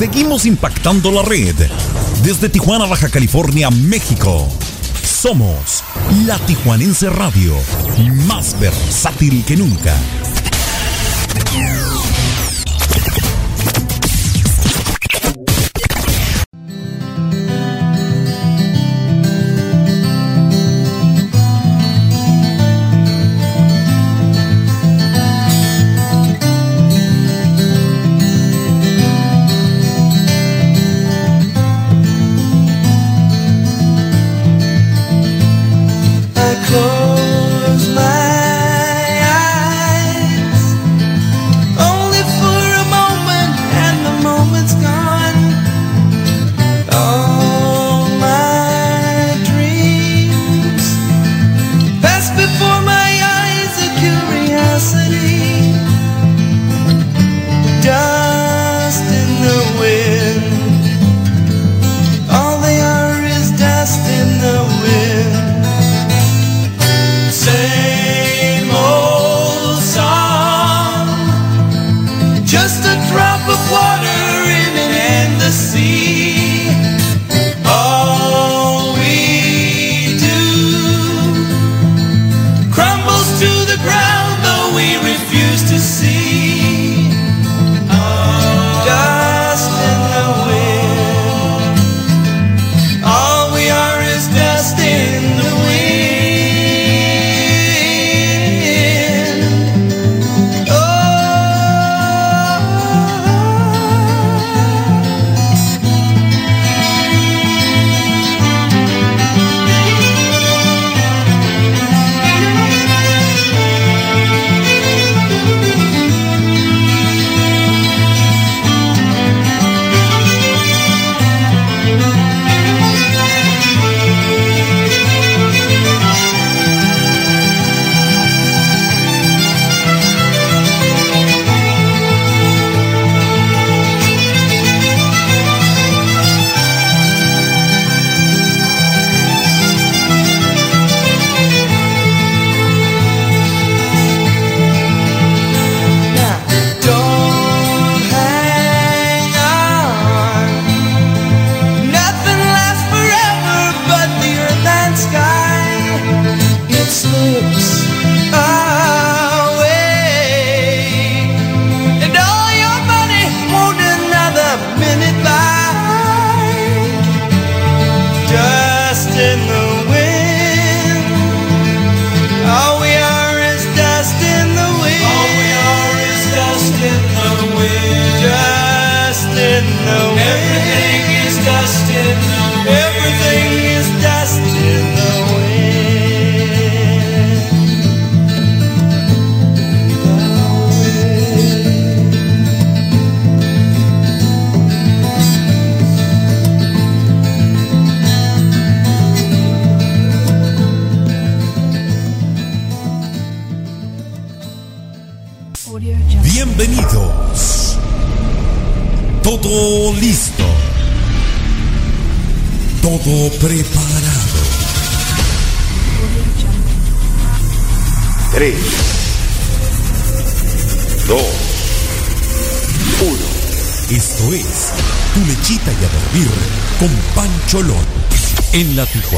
Seguimos impactando la red. Desde Tijuana, Baja California, México. Somos la Tijuanense Radio, más versátil que nunca.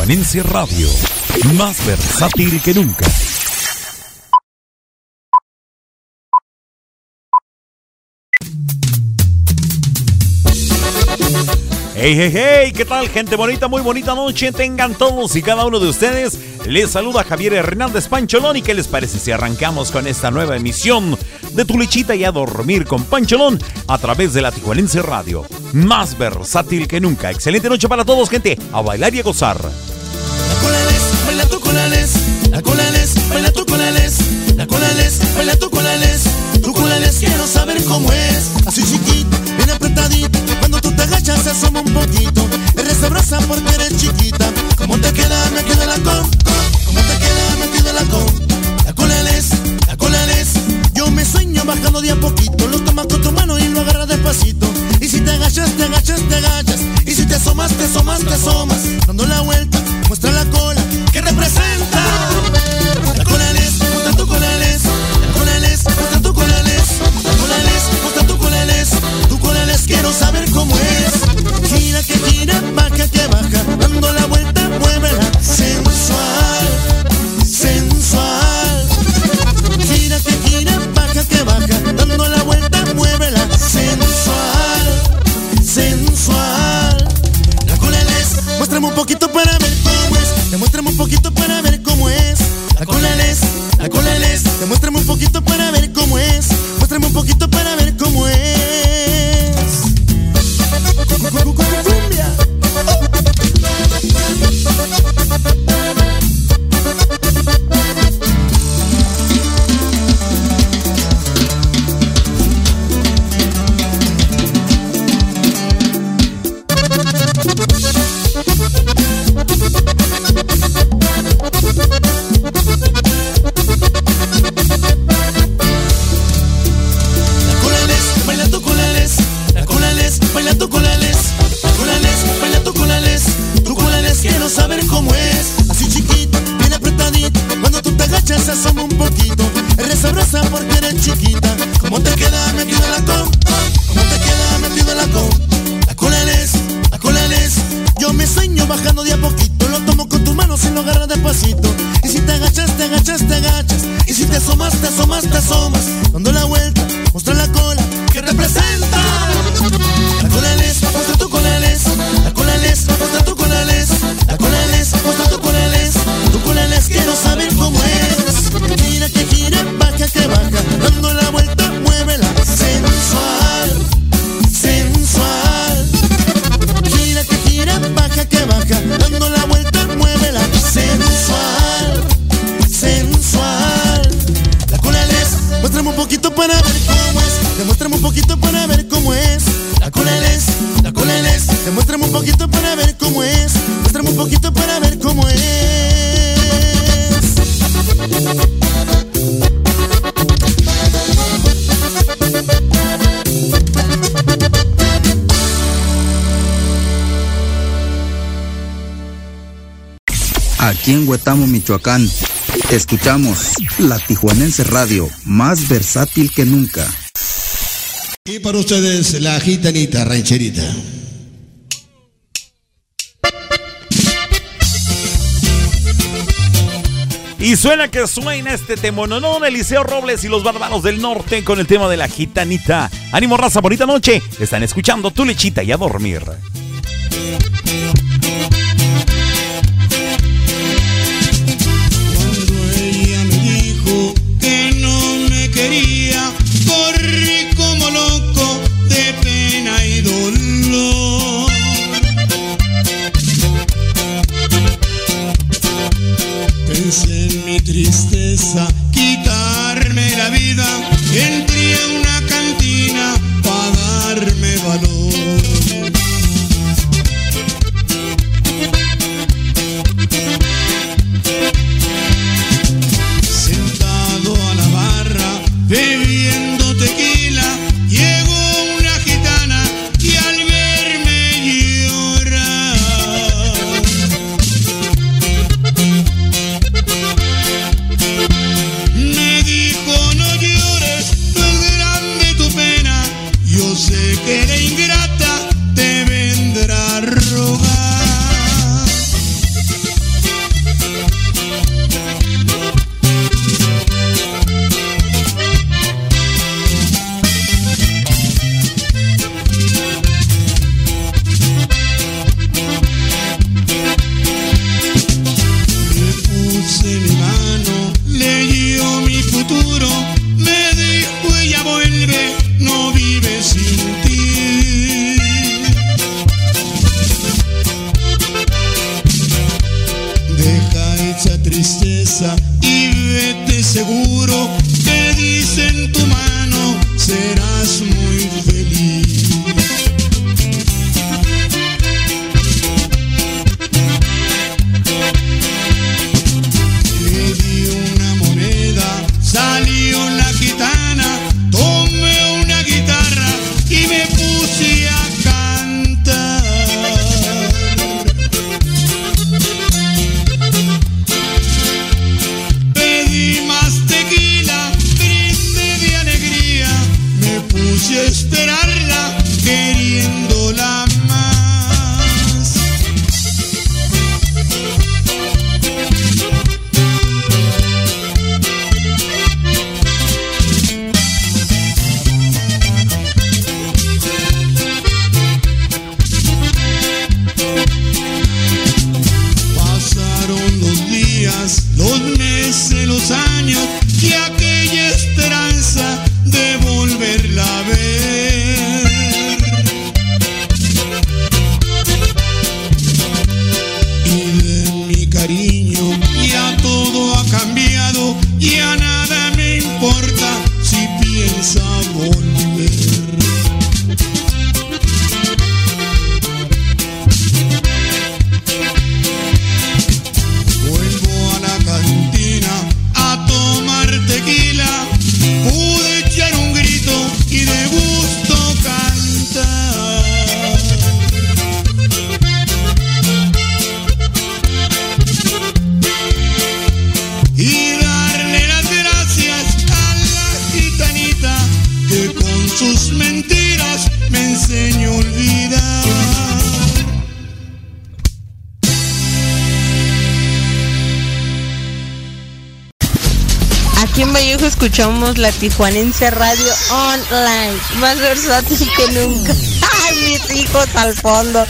Tijuanense Radio, más versátil que nunca. Hey, hey, hey, ¿qué tal gente bonita? Muy bonita noche tengan todos y cada uno de ustedes. Les saluda Javier Hernández Pancholón y ¿qué les parece si arrancamos con esta nueva emisión de Tu Lechita y a dormir con Pancholón a través de la Tijuanense Radio? Más versátil que nunca. Excelente noche para todos gente, a bailar y a gozar. La baila tu colales, la colales, baila tu colales, la colales, baila tu colales, tu colales, quiero saber cómo es, así chiquita, bien apretadita, cuando tú te agachas se asoma un poquito, eres sabrosa porque eres chiquita, ¿cómo te queda? Me queda la con, ¿cómo te queda? Me queda la con, la colales, la colales, yo me sueño bajando de a poquito, lo tomas con tu mano y lo agarras despacito, y si te agachas, te agachas, te agachas, y si te asomas, te asomas, te asomas, dando la vuelta, Michoacán. Escuchamos la Tijuanense Radio, más versátil que nunca. Y para ustedes, la gitanita rancherita. Y suena que suena este temononón de Eliseo Robles y los bárbaros del norte con el tema de la gitanita. Ánimo raza, bonita noche. Están escuchando tu lechita y a dormir. La Tijuanense Radio Online, más versátil que nunca. ¡Ay, mis hijos al fondo!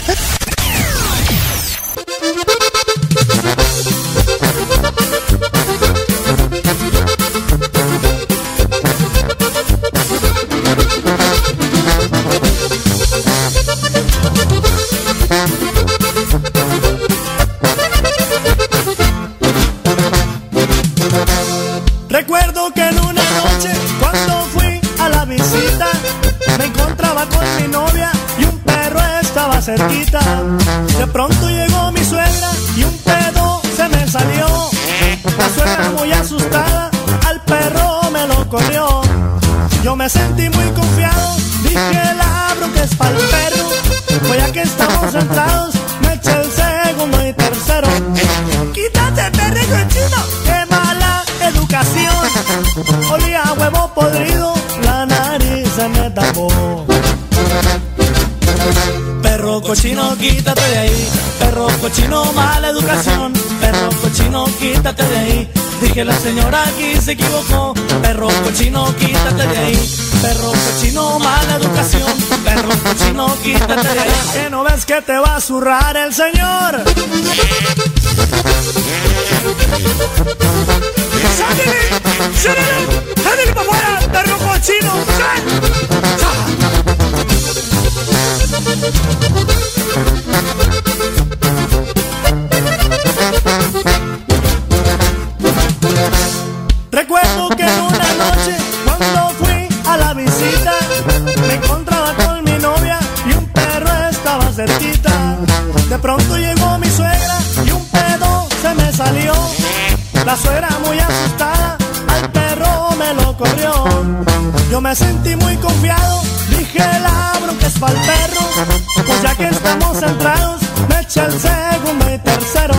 Dije la señora aquí se equivocó. Perro cochino, quítate de ahí. Perro cochino, mala educación. Perro cochino, quítate de ahí. Que no ves que te va a zurrar el señor. Para afuera! ¡Perro cochino! Recuerdo La suegra muy asustada al perro me lo corrió. Yo me sentí muy confiado, dije la bronca es para el perro. Pues ya que estamos centrados, me echa el segundo y tercero.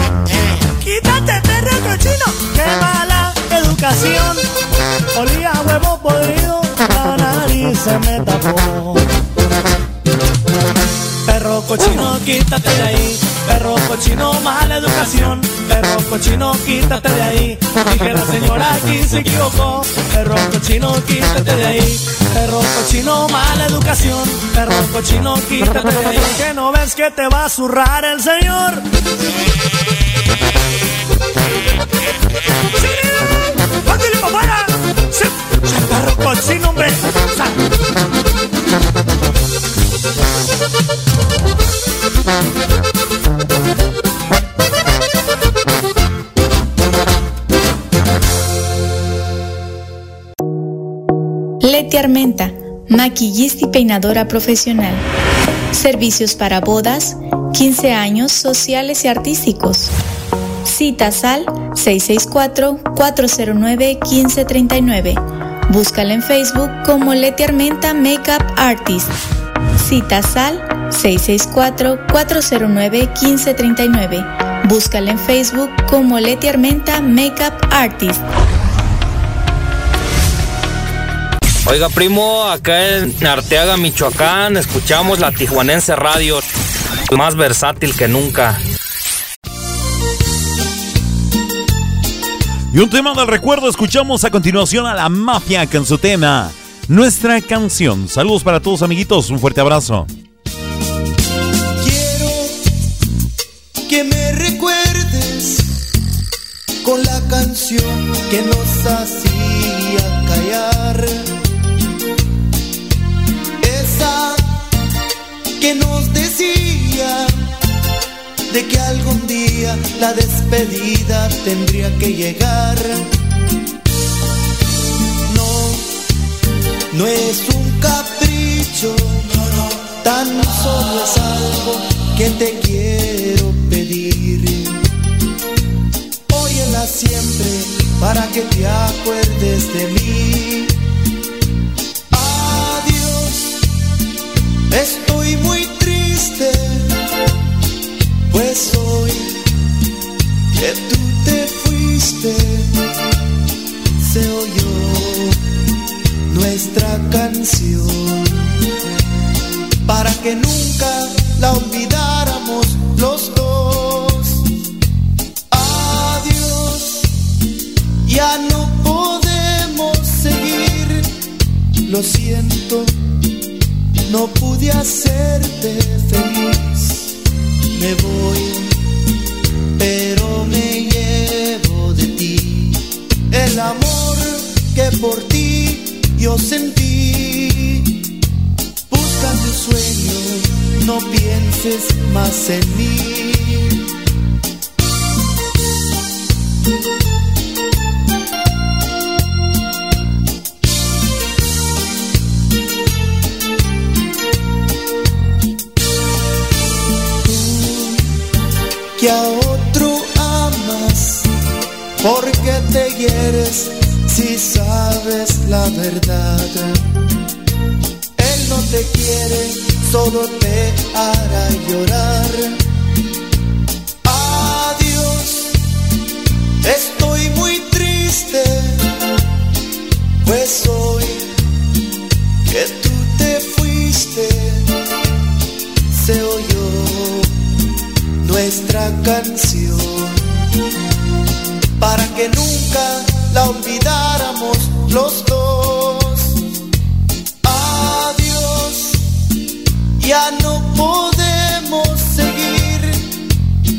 Quítate perro cochino, qué mala educación. Olía a huevo podrido, la nariz se me tapó. Perro cochino, quítate de ahí. Cochino, mala educación. Perro cochino, quítate de ahí. Dije la señora aquí se equivocó. Perro cochino, quítate de ahí. Perro cochino, mala educación. Perro cochino, quítate de ahí. Que no ves que te va a zurrar el señor. ¡Ándale afuera! ¡Sí! ¡Perro cochino, hombre! Leti Maquillista y peinadora profesional. Servicios para bodas, 15 años sociales y artísticos. Citas al 664-409-1539. Búscala en Facebook como Leti Armenta Makeup Artist. Citas al 664-409-1539. Búscala en Facebook como Leti Armenta Makeup Artist. Oiga, primo, acá en Arteaga, Michoacán, escuchamos la Tijuanense Radio, más versátil que nunca. Y un tema del recuerdo, escuchamos a continuación a la mafia con su tema, nuestra canción. Saludos para todos amiguitos, un fuerte abrazo. Quiero que me recuerdes con la canción que nos hacía de que algún día la despedida tendría que llegar. No, no es un capricho, tan solo es algo que te quiero pedir. Óyela siempre para que te acuerdes de mí. Adiós, estoy que tú te fuiste, se oyó nuestra canción para que nunca la olvidáramos los dos. Adiós, ya no podemos seguir, lo siento no pude hacerte feliz. Me voy ti yo sentí. Busca tu sueño, no pienses más en mí. que a otro amas, porque te quieres si sabes la verdad. Él no te quiere, solo te hará llorar. Adiós, estoy muy triste, pues hoy que tú te fuiste, se oyó nuestra canción para que nunca la olvidáramos los dos. Adiós, ya no podemos seguir.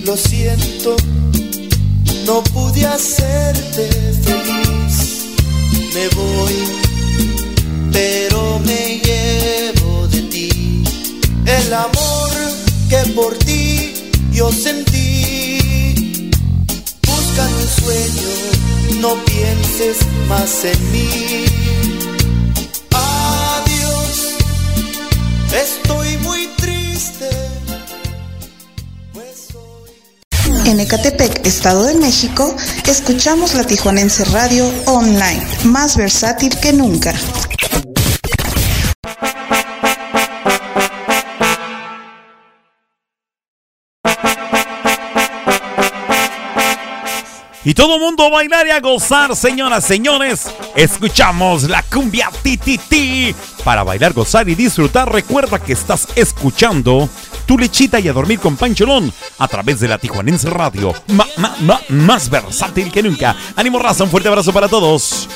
Lo siento, no pude hacerte feliz. Me voy, pero me llevo de ti el amor que por ti yo sentí. Busca tu sueño, no pienses más en mí. Adiós, estoy muy triste. En Ecatepec, Estado de México, escuchamos la Tijuanense Radio Online, más versátil que nunca. Y todo mundo a bailar y a gozar, señoras, señores. Escuchamos la cumbia tititi. Para bailar, gozar y disfrutar, recuerda que estás escuchando tu lechita y a dormir con Pancholón a través de la Tijuanense Radio. Ma, ma, ma, más versátil que nunca. Ánimo, raza, un fuerte abrazo para todos.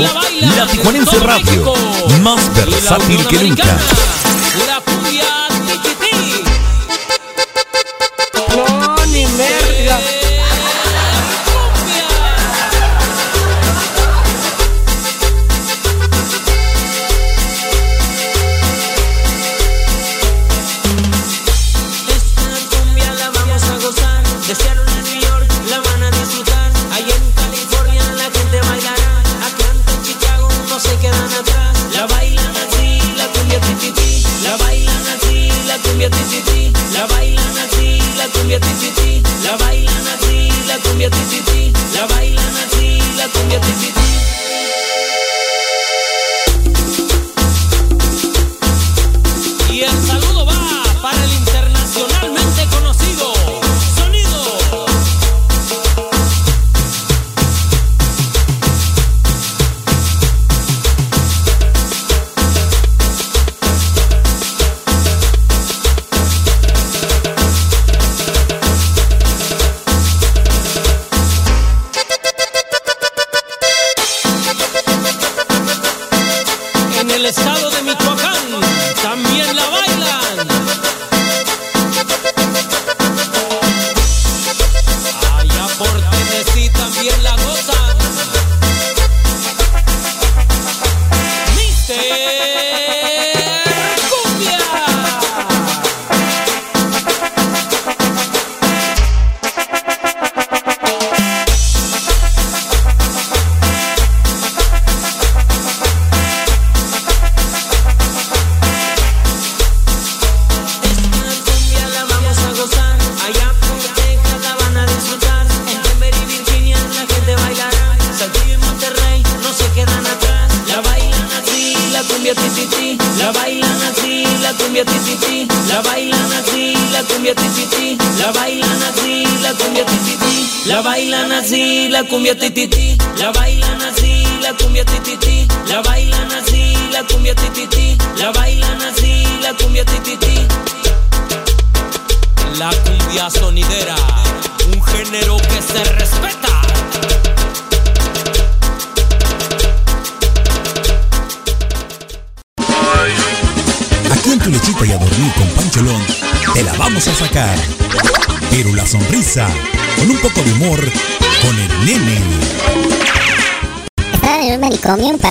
Escuchando la Tijuanense Radio. Más versátil que nunca.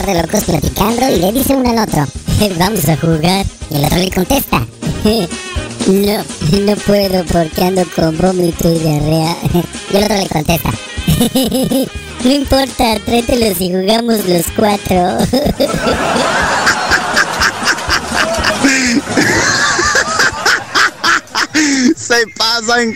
Par de locos platicando y le dice uno al otro, vamos a jugar. Y el otro le contesta, no, no puedo porque ando con vómito y diarrea. Y el otro le contesta, no importa, tráetelos y jugamos los cuatro. Se pasan.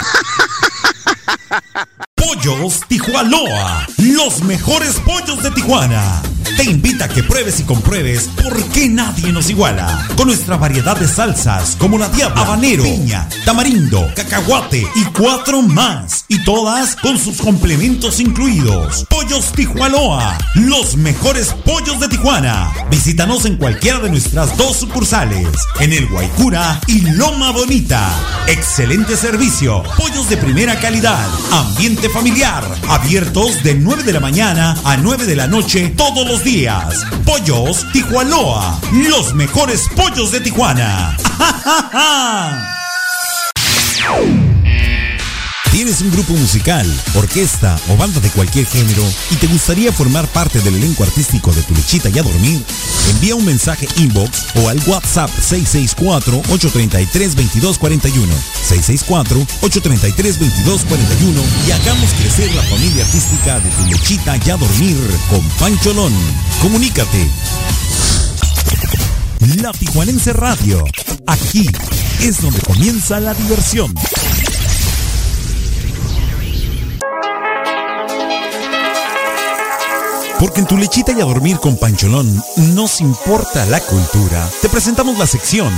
Pollos Tijuanoa, los mejores pollos de Tijuana. Te invita a que pruebes y compruebes por qué nadie nos iguala. Con nuestra variedad de salsas como la diabla, habanero, piña, tamarindo, cacahuate y cuatro más. Y todas con sus complementos incluidos. Pollos Tijuanoa, los mejores pollos de Tijuana. Visítanos en cualquiera de nuestras dos sucursales, en el Guaycura y Loma Bonita. Excelente servicio, pollos de primera calidad, ambiente familiar, abiertos de 9 de la mañana a 9 de la noche todos los días. Pollos Tijuanoa, los mejores pollos de Tijuana. ¿Tienes un grupo musical, orquesta o banda de cualquier género y te gustaría formar parte del elenco artístico de Tu Lechita y a Dormir? Envía un mensaje inbox o al WhatsApp 664-833-2241. 664-833-2241 y hagamos crecer la familia artística de Tu Lechita y a Dormir con Pancholón. Comunícate. La Tijuanense Radio. Aquí es donde comienza la diversión. Porque en tu lechita y a dormir con Pancholón nos importa la cultura. Te presentamos la sección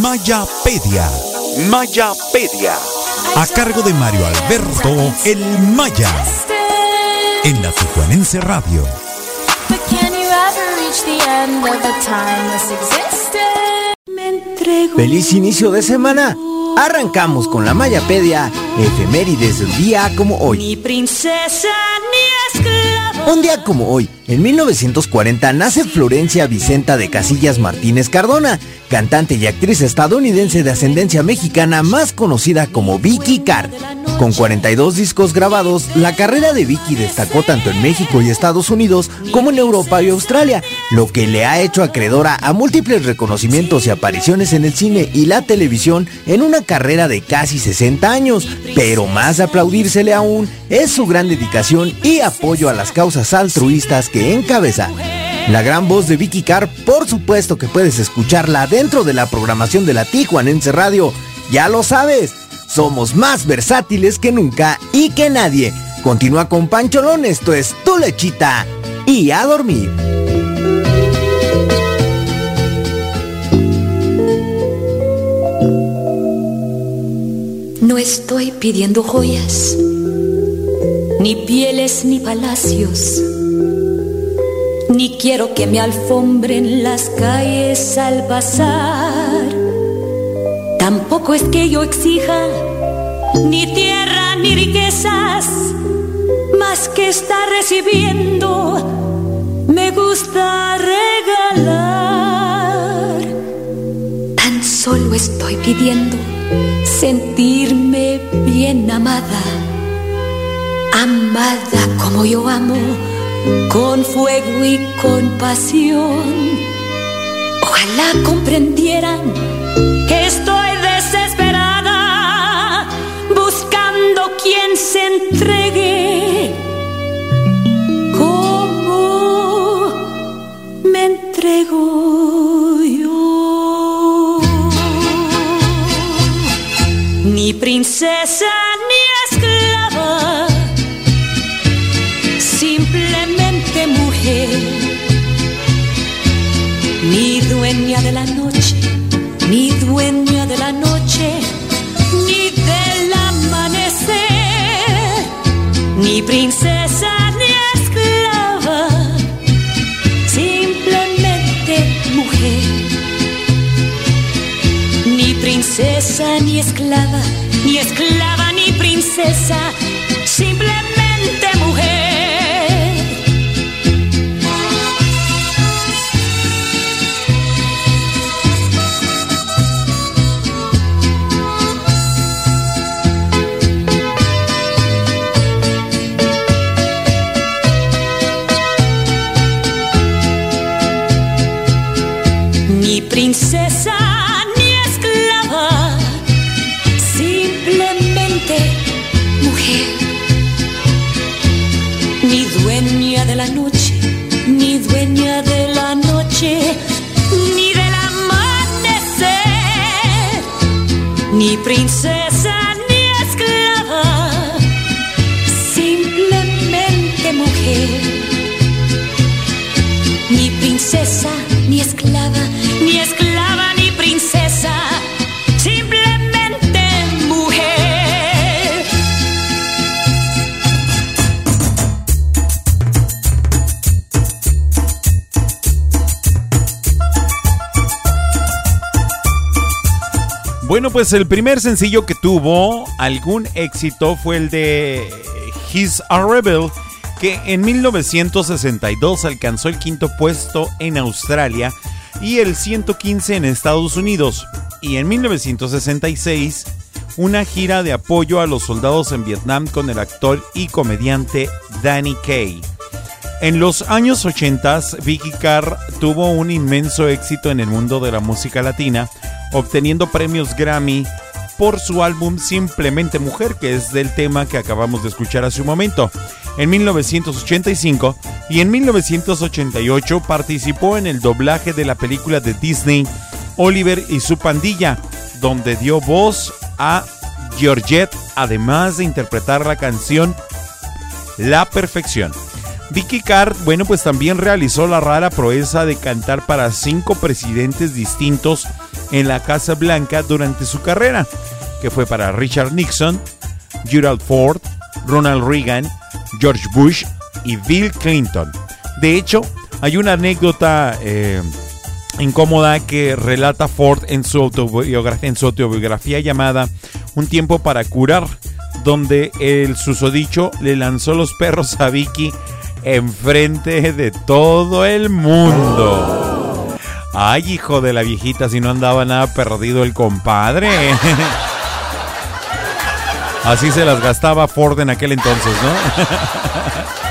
Mayapedia. Mayapedia. A cargo de Mario Alberto El Maya. En la Tijuanense Radio. Feliz inicio de semana. Arrancamos con la Mayapedia, efemérides de un día como hoy. Ni princesa ni esclava. Un día como hoy, en 1940 nace Florencia Vicenta de Casillas Martínez Cardona, cantante y actriz estadounidense de ascendencia mexicana más conocida como Vicky Carr. Con 42 discos grabados, la carrera de Vicky destacó tanto en México y Estados Unidos como en Europa y Australia, lo que le ha hecho acreedora a múltiples reconocimientos y apariciones en el cine y la televisión en una carrera de casi 60 años, pero más aplaudírsele aún es su gran dedicación y apoyo a las causas altruistas que encabeza. La gran voz de Vicky Carr, por supuesto que puedes escucharla dentro de la programación de la Tijuanense Radio. Ya lo sabes, somos más versátiles que nunca y que nadie. Continúa con Pancholón, esto es Tu Lechita y a dormir. No estoy pidiendo joyas, ni pieles ni palacios, ni quiero que me alfombren las calles al pasar. Tampoco es que yo exija ni tierra ni riquezas, más que estar recibiendo, me gusta regalar. Tan solo estoy pidiendo sentirme bien amada, amada como yo amo, con fuego y con pasión. Ojalá comprendieran que estoy desesperada, buscando quien se entregue. como me entrego yo? Ni princesa de la noche, ni dueña de la noche, ni del amanecer, ni princesa ni esclava, simplemente mujer. Ni princesa ni esclava, ni esclava ni princesa, pues el primer sencillo que tuvo algún éxito fue el de He's a Rebel, que en 1962 alcanzó el quinto puesto en Australia y el 115 en Estados Unidos. Y en 1966, una gira de apoyo a los soldados en Vietnam con el actor y comediante Danny Kaye. En los años 80, Vicky Carr tuvo un inmenso éxito en el mundo de la música latina, obteniendo premios Grammy por su álbum Simplemente Mujer, que es del tema que acabamos de escuchar hace un momento. En 1985 y en 1988 participó en el doblaje de la película de Disney Oliver y su pandilla, donde dio voz a Georgette, además de interpretar la canción La Perfección. Vicky Carr, bueno, pues también realizó la rara proeza de cantar para cinco presidentes distintos en la Casa Blanca durante su carrera, que fue para Richard Nixon, Gerald Ford, Ronald Reagan, George Bush y Bill Clinton. De hecho, hay una anécdota eh, incómoda que relata Ford en su, autobiografía, en su autobiografía llamada Un tiempo para curar, donde el susodicho le lanzó los perros a Vicky enfrente de todo el mundo. Ay, hijo de la viejita, si no andaba nada perdido el compadre. Así se las gastaba Ford en aquel entonces, ¿no?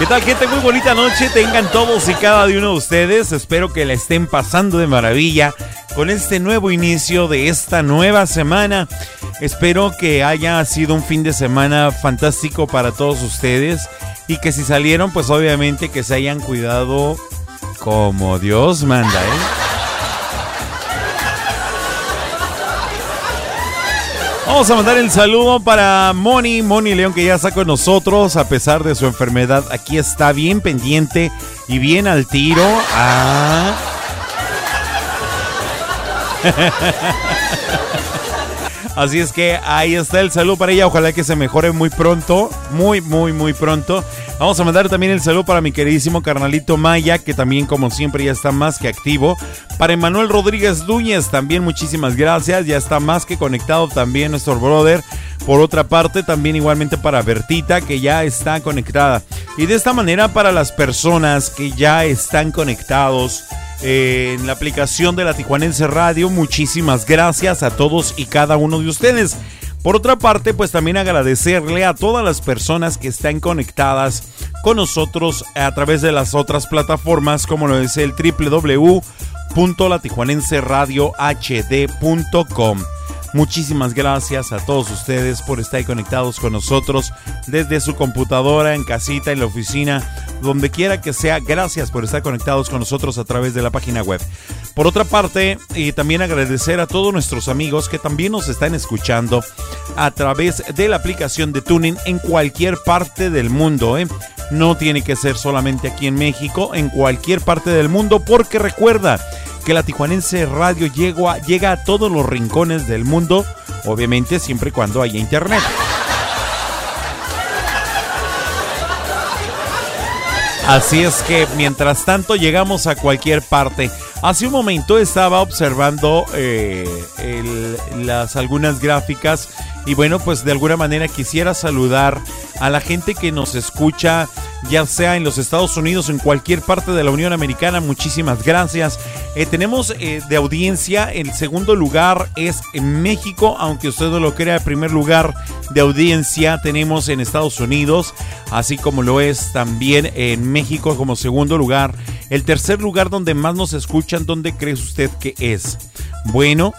¿Qué tal, gente? Muy bonita noche. Tengan todos y cada uno de ustedes. Espero que la estén pasando de maravilla con este nuevo inicio de esta nueva semana. Espero que haya sido un fin de semana fantástico para todos ustedes y que si salieron, pues obviamente que se hayan cuidado como Dios manda, ¿eh? Vamos a mandar el saludo para Moni, Moni León que ya está con nosotros a pesar de su enfermedad. Aquí está bien pendiente y bien al tiro. Ah. Así es que ahí está el saludo para ella. Ojalá que se mejore muy pronto. Muy, muy, muy pronto. Vamos a mandar también el saludo para mi queridísimo carnalito Maya, que también, como siempre, ya está más que activo. Para Emanuel Rodríguez Núñez, también muchísimas gracias. Ya está más que conectado también nuestro brother. Por otra parte, también igualmente para Bertita, que ya está conectada. Y de esta manera, para las personas que ya están conectados eh, en la aplicación de la Tijuanense Radio. Muchísimas gracias a todos y cada uno de ustedes. Por otra parte, pues también agradecerle a todas las personas que están conectadas con nosotros a través de las otras plataformas, como lo es el www.latijuanenseradiohd.com. Muchísimas gracias a todos ustedes por estar conectados con nosotros desde su computadora, en casita, en la oficina, donde quiera que sea. Gracias por estar conectados con nosotros a través de la página web. Por otra parte, y también agradecer a todos nuestros amigos que también nos están escuchando a través de la aplicación de Tuning en cualquier parte del mundo. ¿eh? No tiene que ser solamente aquí en México, en cualquier parte del mundo, porque recuerda que la Tijuanense Radio llega, llega a todos los rincones del mundo, obviamente siempre y cuando haya internet. Así es que mientras tanto llegamos a cualquier parte. Hace un momento estaba observando eh, las algunas gráficas y bueno, pues de alguna manera quisiera saludar a la gente que nos escucha, ya sea en los Estados Unidos o en cualquier parte de la Unión Americana. Muchísimas gracias. Eh, tenemos eh, de audiencia, el segundo lugar es en México, aunque usted no lo crea, el primer lugar de audiencia tenemos en Estados Unidos, así como lo es también en México como segundo lugar. El tercer lugar donde más nos escuchan, ¿dónde cree usted que es? Bueno,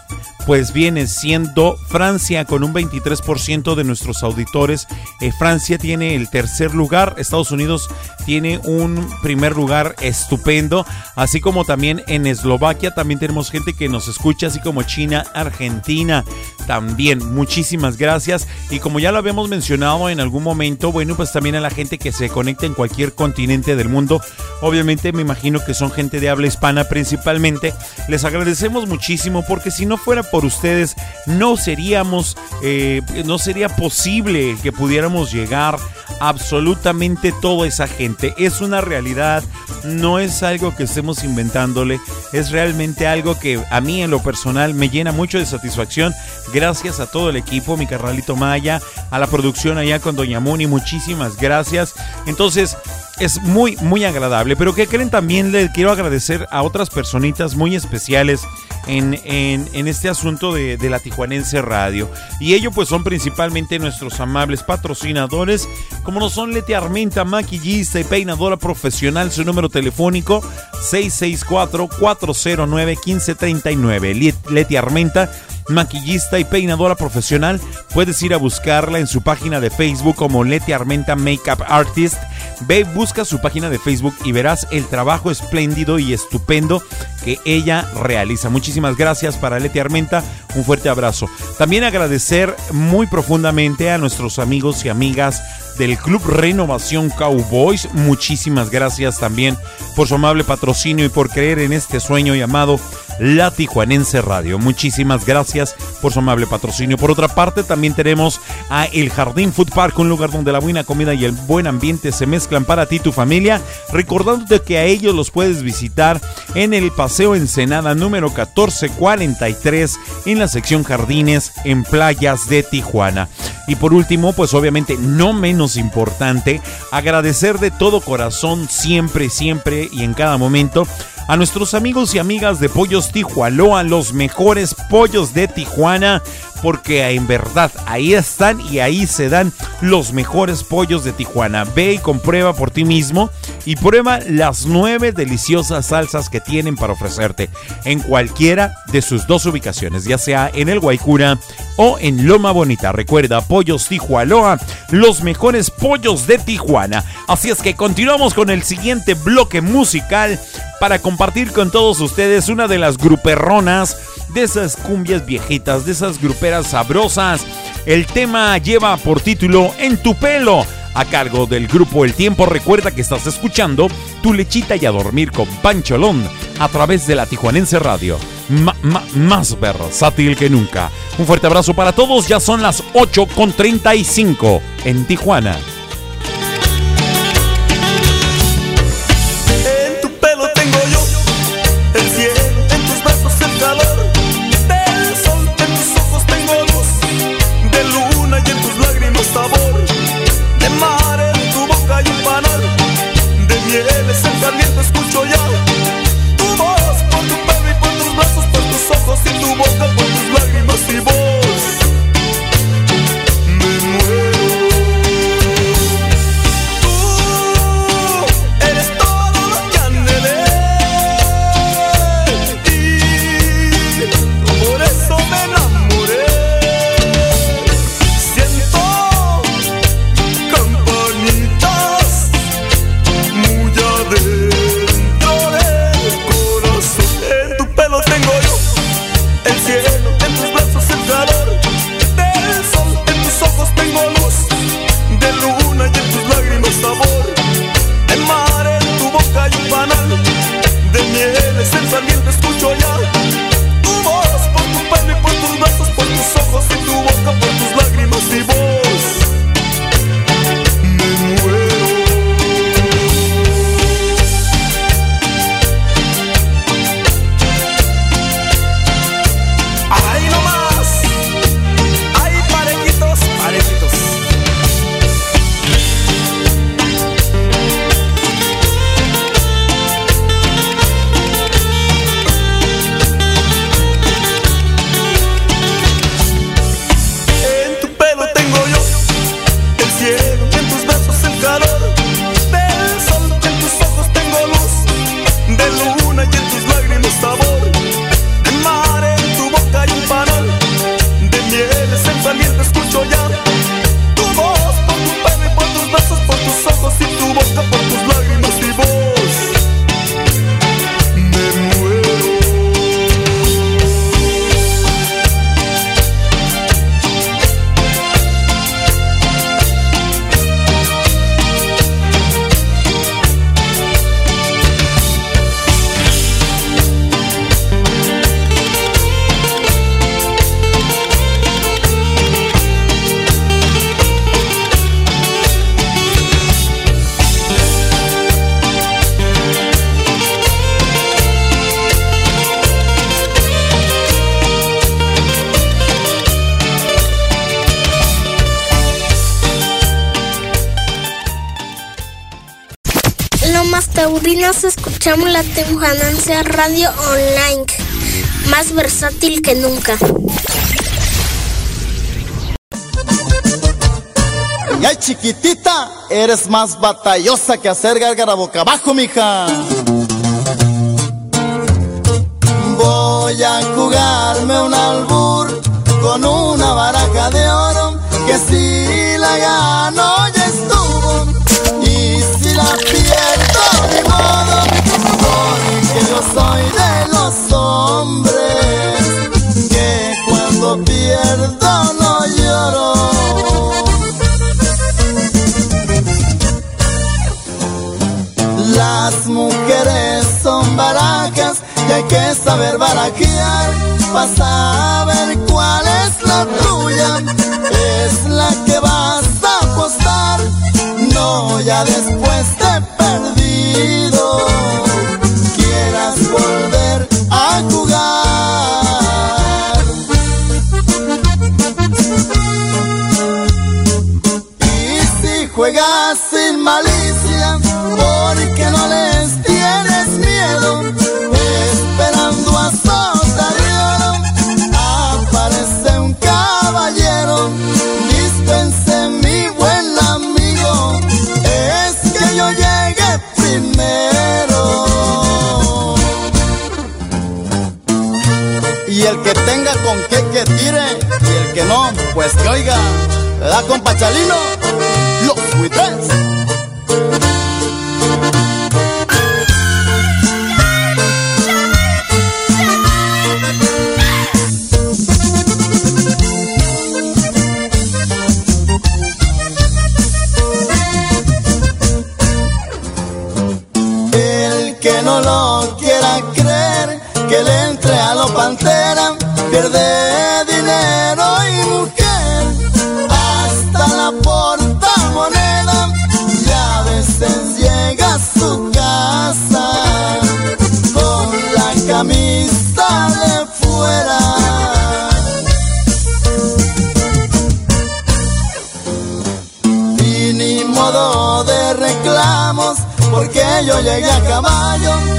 pues viene siendo Francia con un 23% de nuestros auditores. Eh, Francia tiene el tercer lugar, Estados Unidos tiene un primer lugar estupendo, así como también en Eslovaquia también tenemos gente que nos escucha, así como China, Argentina también. Muchísimas gracias y como ya lo habíamos mencionado en algún momento, bueno, pues también a la gente que se conecta en cualquier continente del mundo. Obviamente me imagino que son gente de habla hispana principalmente. Les agradecemos muchísimo porque si no fuera por ustedes no seríamos, eh, no sería posible que pudiéramos llegar absolutamente toda esa gente. Es una realidad, no es algo que estemos inventándole, es realmente algo que a mí en lo personal me llena mucho de satisfacción. Gracias a todo el equipo, mi carnalito Maya, a la producción allá con Doña Muni, muchísimas gracias. Entonces, es muy, muy agradable. Pero que creen también le quiero agradecer a otras personitas muy especiales en, en- este asunto de, de la Tijuanense Radio. Y ellos pues son principalmente nuestros amables patrocinadores, como no son Leti Armenta, maquillista y peinadora profesional, su número telefónico 664-409-1539. Let- Leti Armenta maquillista y peinadora profesional. Puedes ir a buscarla en su página de Facebook como Leti Armenta Makeup Artist. Ve, busca su página de Facebook y verás el trabajo espléndido y estupendo que ella realiza. Muchísimas gracias para Leti Armenta. Un fuerte abrazo. También agradecer muy profundamente a nuestros amigos y amigas del Club Renovación Cowboys. Muchísimas gracias también por su amable patrocinio y por creer en este sueño llamado La Tijuanense Radio. Muchísimas gracias por su amable patrocinio. Por otra parte, también tenemos a El Jardín Food Park, un lugar donde la buena comida y el buen ambiente se mezclan para ti y tu familia. Recordándote que a ellos los puedes visitar en el Paseo Ensenada número 1443 en la sección Jardines en Playas de Tijuana. Y por último, pues obviamente no menos importante, agradecer de todo corazón siempre, siempre y en cada momento a nuestros amigos y amigas de Pollos Tijualoa, los mejores pollos de Tijuana, porque en verdad ahí están y ahí se dan los mejores pollos de Tijuana. Ve y comprueba por ti mismo y prueba las nueve deliciosas salsas que tienen para ofrecerte en cualquiera de sus dos ubicaciones, ya sea en el Guaycura o en Loma Bonita. Recuerda, Pollos Tijualoa, los mejores pollos de Tijuana. Así es que continuamos con el siguiente bloque musical para compartir con todos ustedes una de las gruperronas de esas cumbias viejitas, de esas gruperas sabrosas. El tema lleva por título En tu pelo. A cargo del grupo El Tiempo, recuerda que estás escuchando Tu lechita y a dormir con Pancholón a través de la Tijuanense Radio. Más versátil que nunca. Un fuerte abrazo para todos, ya son las 8 con 35 en Tijuana. Bambinas escuchamos la Temperancia Radio Online, más versátil que nunca. Ya chiquitita, eres más batallosa que hacer gárgara boca abajo, mija. Voy a jugarme un albur con una baraja de oro que si la gano soy de los hombres que cuando pierdo no lloro. Las mujeres son barajas, y hay que saber baraquear para saber cuál es la tuya. Es la que vas a apostar, no ya después te perdido. con que que tire y el que no, pues que oiga. La compa Chalino, los buitres. yo llegué a caballo.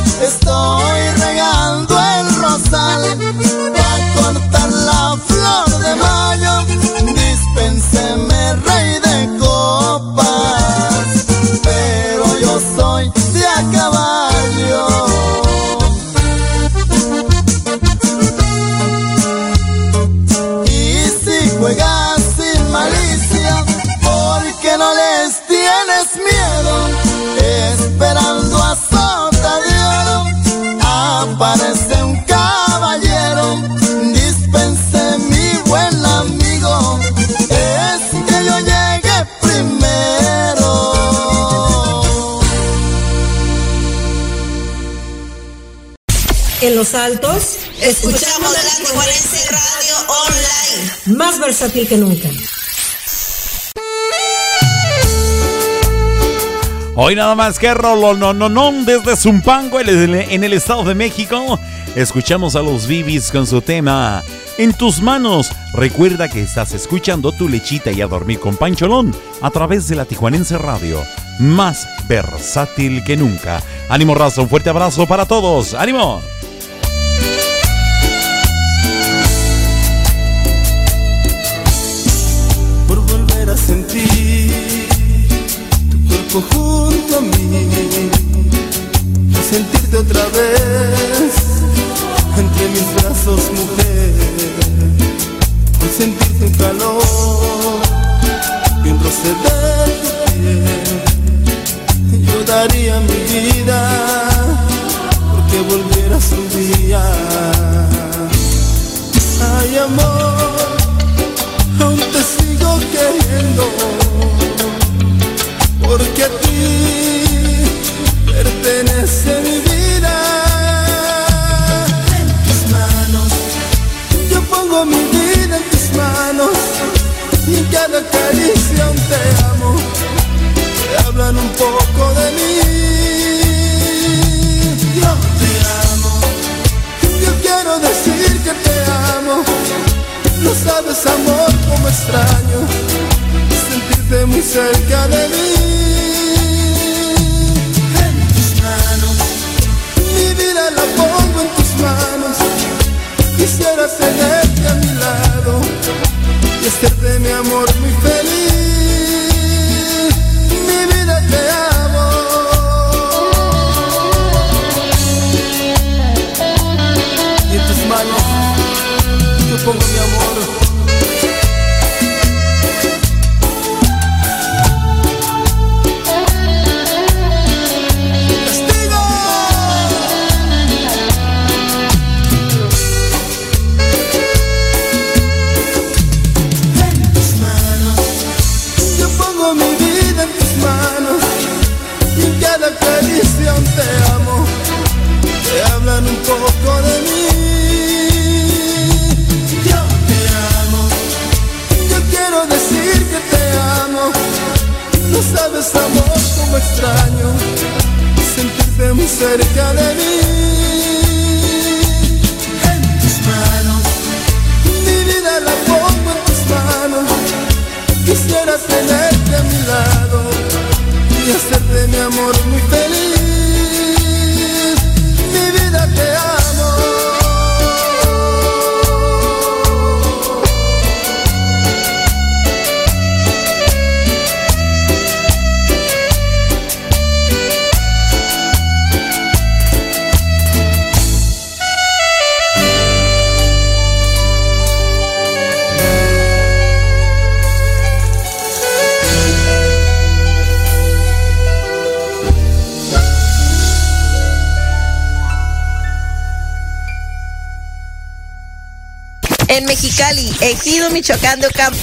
Escuchamos la Tijuanense Radio Online. más versátil que nunca. Hoy nada más que rolo no no no desde Zumpango en el, en el Estado de México. Escuchamos a los Bibis con su tema En tus manos. Recuerda que estás escuchando tu lechita y a dormir con Pancholón a través de la Tijuanense Radio. Más versátil que nunca. Ánimo raza, un fuerte abrazo para todos. ¡Ánimo!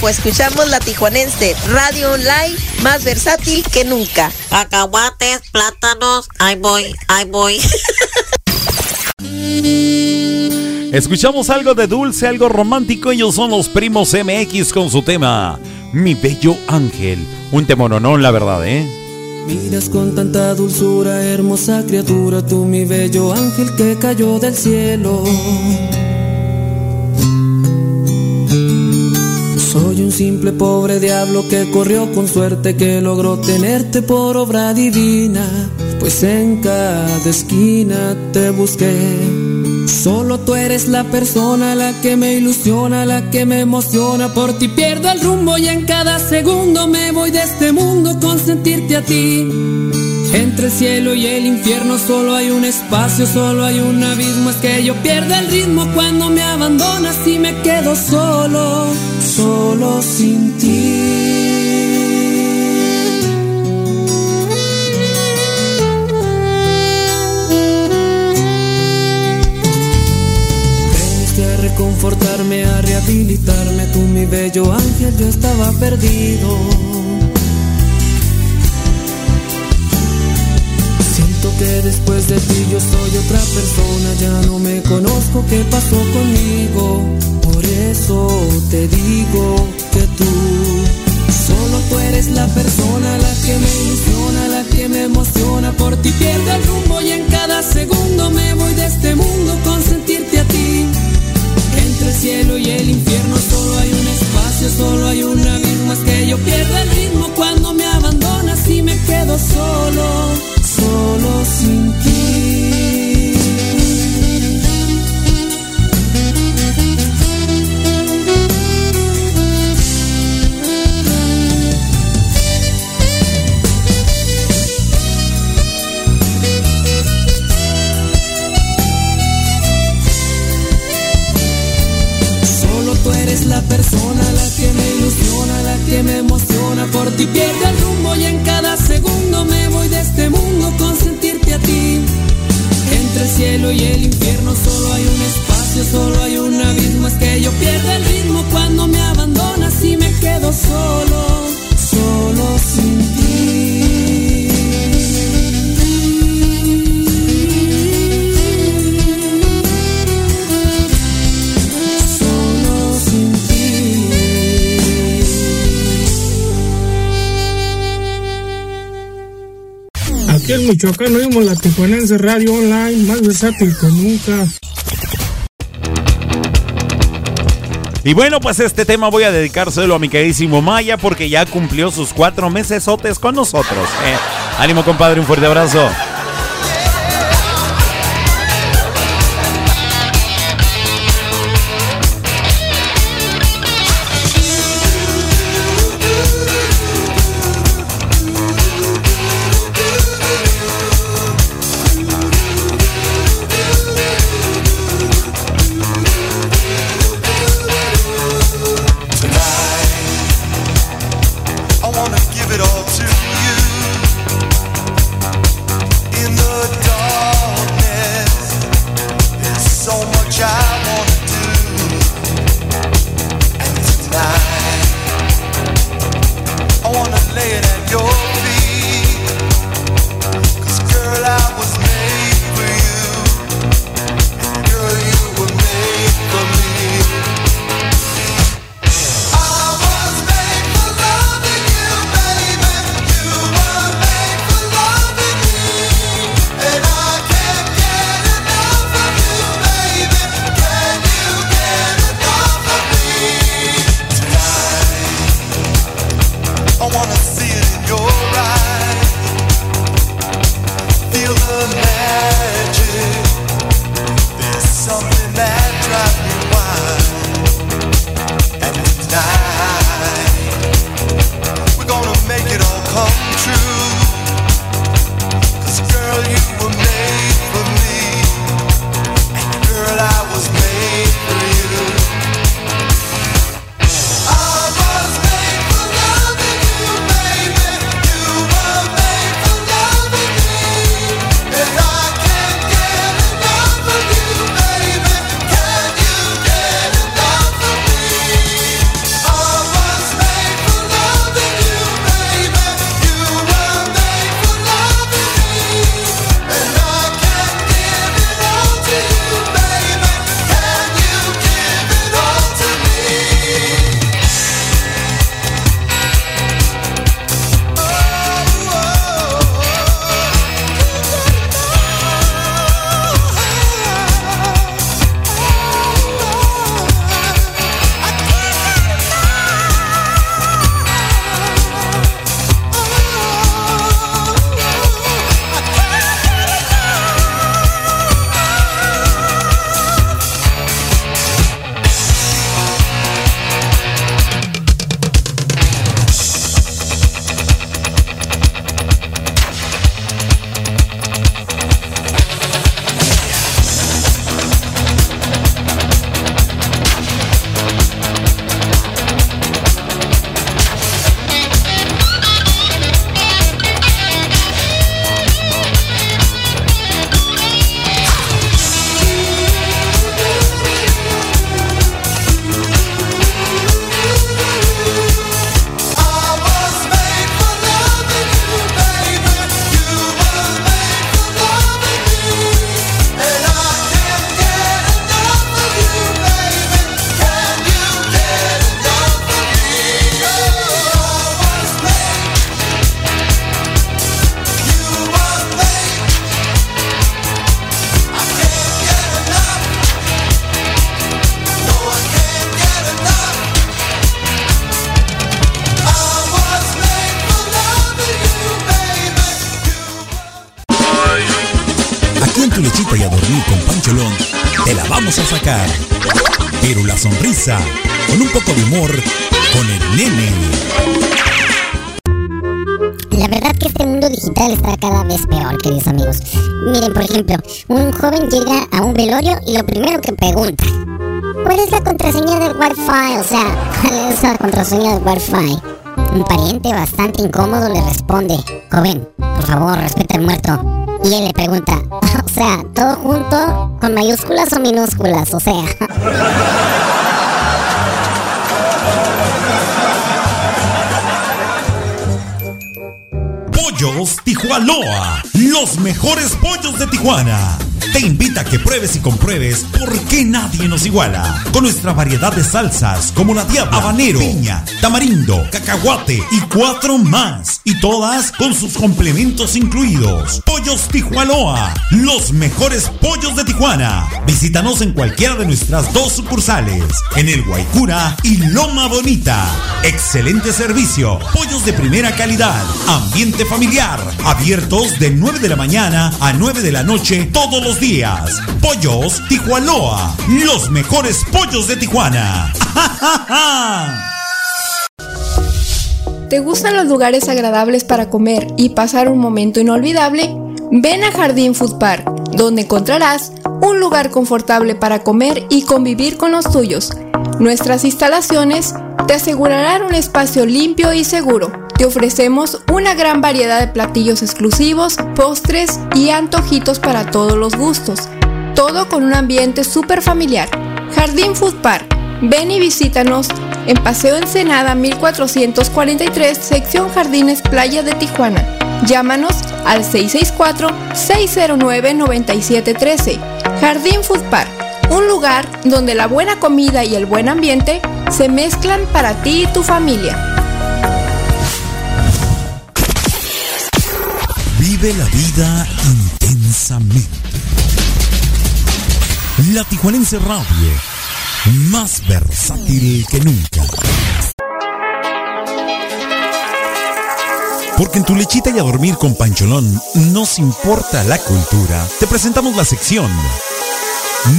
Ocampo, escuchamos la Tijuanense Radio Online, más versátil que nunca. Cacahuates, plátanos, ahí voy, ahí voy. Escuchamos algo de dulce, algo romántico. Ellos son los primos MX con su tema Mi Bello Ángel. Un temononón, la verdad, ¿eh? Miras con tanta dulzura, hermosa criatura, tú mi bello ángel que cayó del cielo. Simple pobre diablo que corrió con suerte, que logró tenerte por obra divina, pues en cada esquina te busqué. Solo tú eres la persona, la que me ilusiona, la que me emociona. Por ti pierdo el rumbo y en cada segundo me voy de este mundo con sentirte a ti. Entre el cielo y el infierno solo hay un espacio, solo hay un abismo. Es que yo pierdo el ritmo cuando me abandonas y me quedo solo, solo sin ti. Reconfortarme, a rehabilitarme, tú mi bello ángel, yo estaba perdido. Siento que después de ti yo soy otra persona, ya no me conozco qué pasó conmigo. Por eso te digo que tú, solo tú eres la persona, la que me ilusiona, la que me emociona. Por ti pierdo el rumbo y en cada segundo me voy de este mundo con sentirte a ti. Entre el cielo y el infierno solo hay un espacio, solo hay un abismo. Es que yo pierdo el ritmo cuando me abandonas y me quedo solo, solo sin ti. Solo tú eres la persona, la que me ilusiona, la que me emociona. Por ti pierdo el cielo y el infierno solo hay un espacio, solo hay un abismo. Es que yo pierdo el ritmo cuando me abandonas y me quedo solo, Michoacán oímos la Tijuanense Radio Online, más versátil que nunca. Y bueno, pues este tema voy a dedicárselo a mi queridísimo Maya porque ya cumplió sus cuatro meses con nosotros. Eh, ánimo compadre, un fuerte abrazo. Y lo primero que pregunta, ¿cuál es la contraseña del Wi-Fi? O sea, ¿cuál es la contraseña del Wi-Fi? Un pariente bastante incómodo le responde, joven, por favor, respeta al muerto. Y él le pregunta, o sea, ¿todo junto con mayúsculas o minúsculas? O sea... Pollos Tijuanoa, los mejores pollos de Tijuana. Te invita a que pruebes y compruebes por qué nadie nos iguala. Con nuestra variedad de salsas como la diabla, habanero, piña, tamarindo, cacahuate y cuatro más. Y todas con sus complementos incluidos. Pollos Tijuanoa, los mejores pollos de Tijuana. Visítanos en cualquiera de nuestras dos sucursales, en el Guaycura y Loma Bonita. Excelente servicio, pollos de primera calidad, ambiente familiar, abiertos de 9 de la mañana a 9 de la noche todos los días. Pollos Tijuanoa, los mejores pollos de Tijuana. ¿Te gustan los lugares agradables para comer y pasar un momento inolvidable? Ven a Jardín Food Park, donde encontrarás un lugar confortable para comer y convivir con los tuyos. Nuestras instalaciones te asegurarán un espacio limpio y seguro. Te ofrecemos una gran variedad de platillos exclusivos, postres y antojitos para todos los gustos. Todo con un ambiente súper familiar. Jardín Food Park. Ven y visítanos en Paseo Ensenada 1443, sección Jardines Playa de Tijuana. Llámanos al 664-609-9713. Jardín Food Park, un lugar donde la buena comida y el buen ambiente se mezclan para ti y tu familia. Vive la vida intensamente. La Tijuanense Radio, más versátil que nunca. Porque en tu lechita y a dormir con Pancholón nos importa la cultura. Te presentamos la sección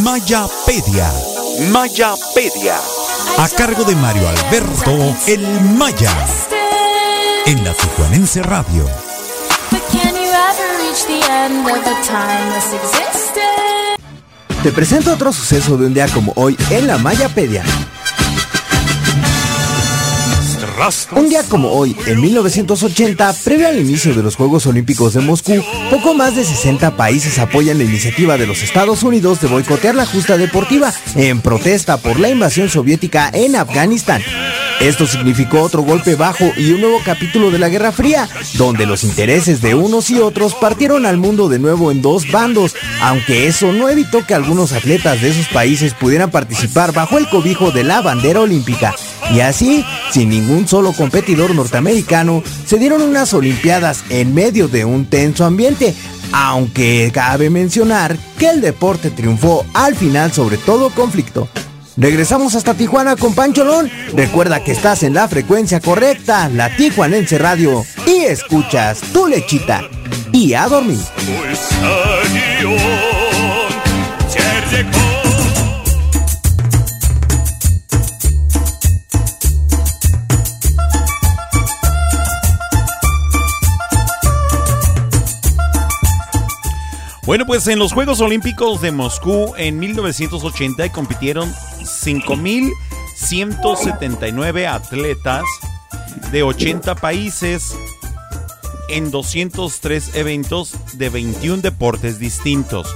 Mayapedia. Mayapedia. A cargo de Mario Alberto El Maya. En la Tijuanense Radio. Te presento otro suceso de un día como hoy en la Mayapedia. Un día como hoy, en 1980, previo al inicio de los Juegos Olímpicos de Moscú, poco más de 60 países apoyan la iniciativa de los Estados Unidos de boicotear la justa deportiva en protesta por la invasión soviética en Afganistán. Esto significó otro golpe bajo y un nuevo capítulo de la Guerra Fría, donde los intereses de unos y otros partieron al mundo de nuevo en dos bandos, aunque eso no evitó que algunos atletas de esos países pudieran participar bajo el cobijo de la bandera olímpica. Y así, sin ningún solo competidor norteamericano, se dieron unas Olimpiadas en medio de un tenso ambiente, aunque cabe mencionar que el deporte triunfó al final sobre todo conflicto. Regresamos hasta Tijuana con Pancholón. Recuerda que estás en la frecuencia correcta, la Tijuanense Radio, y escuchas tu lechita y a dormir. Bueno, pues en los Juegos Olímpicos de Moscú en 1980 compitieron 5.179 atletas de 80 países en 203 eventos de 21 deportes distintos,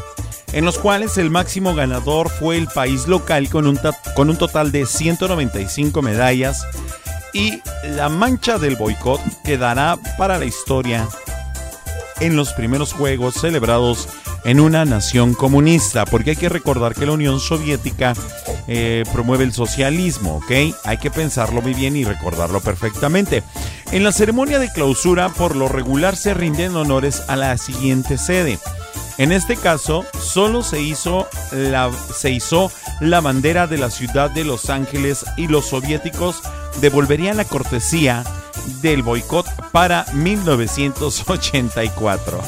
en los cuales el máximo ganador fue el país local con un, con un total de 195 medallas y la mancha del boicot quedará para la historia en los primeros Juegos celebrados en una nación comunista, porque hay que recordar que la Unión Soviética eh, promueve el socialismo, ¿ok? Hay que pensarlo muy bien y recordarlo perfectamente. En la ceremonia de clausura, por lo regular se rinden honores a la siguiente sede. En este caso, solo se hizo la, se hizo la bandera de la ciudad de Los Ángeles y los soviéticos devolverían la cortesía del boicot para 1984.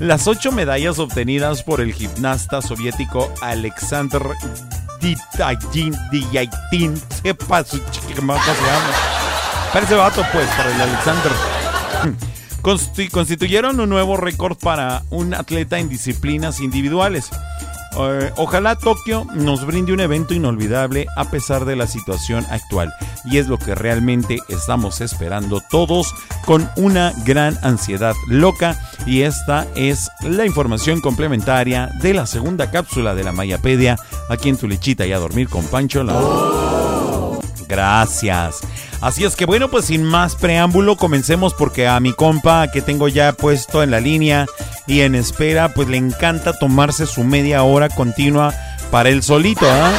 Las ocho medallas obtenidas por el gimnasta soviético Alexander Diyatin, sepa su ¿cómo se llama? Parece vato, pues, para el Alexander. Consti- Constituyeron un nuevo récord para un atleta en disciplinas individuales. Eh, ojalá Tokio nos brinde un evento inolvidable a pesar de la situación actual. Y es lo que realmente estamos esperando todos con una gran ansiedad loca. Y esta es la información complementaria de la segunda cápsula de la Mayapedia. Aquí en tu lechita y a dormir con Pancho. La... Gracias. Así es que bueno, pues sin más preámbulo, comencemos porque a mi compa que tengo ya puesto en la línea y en espera, pues le encanta tomarse su media hora continua para él solito, ¿ah?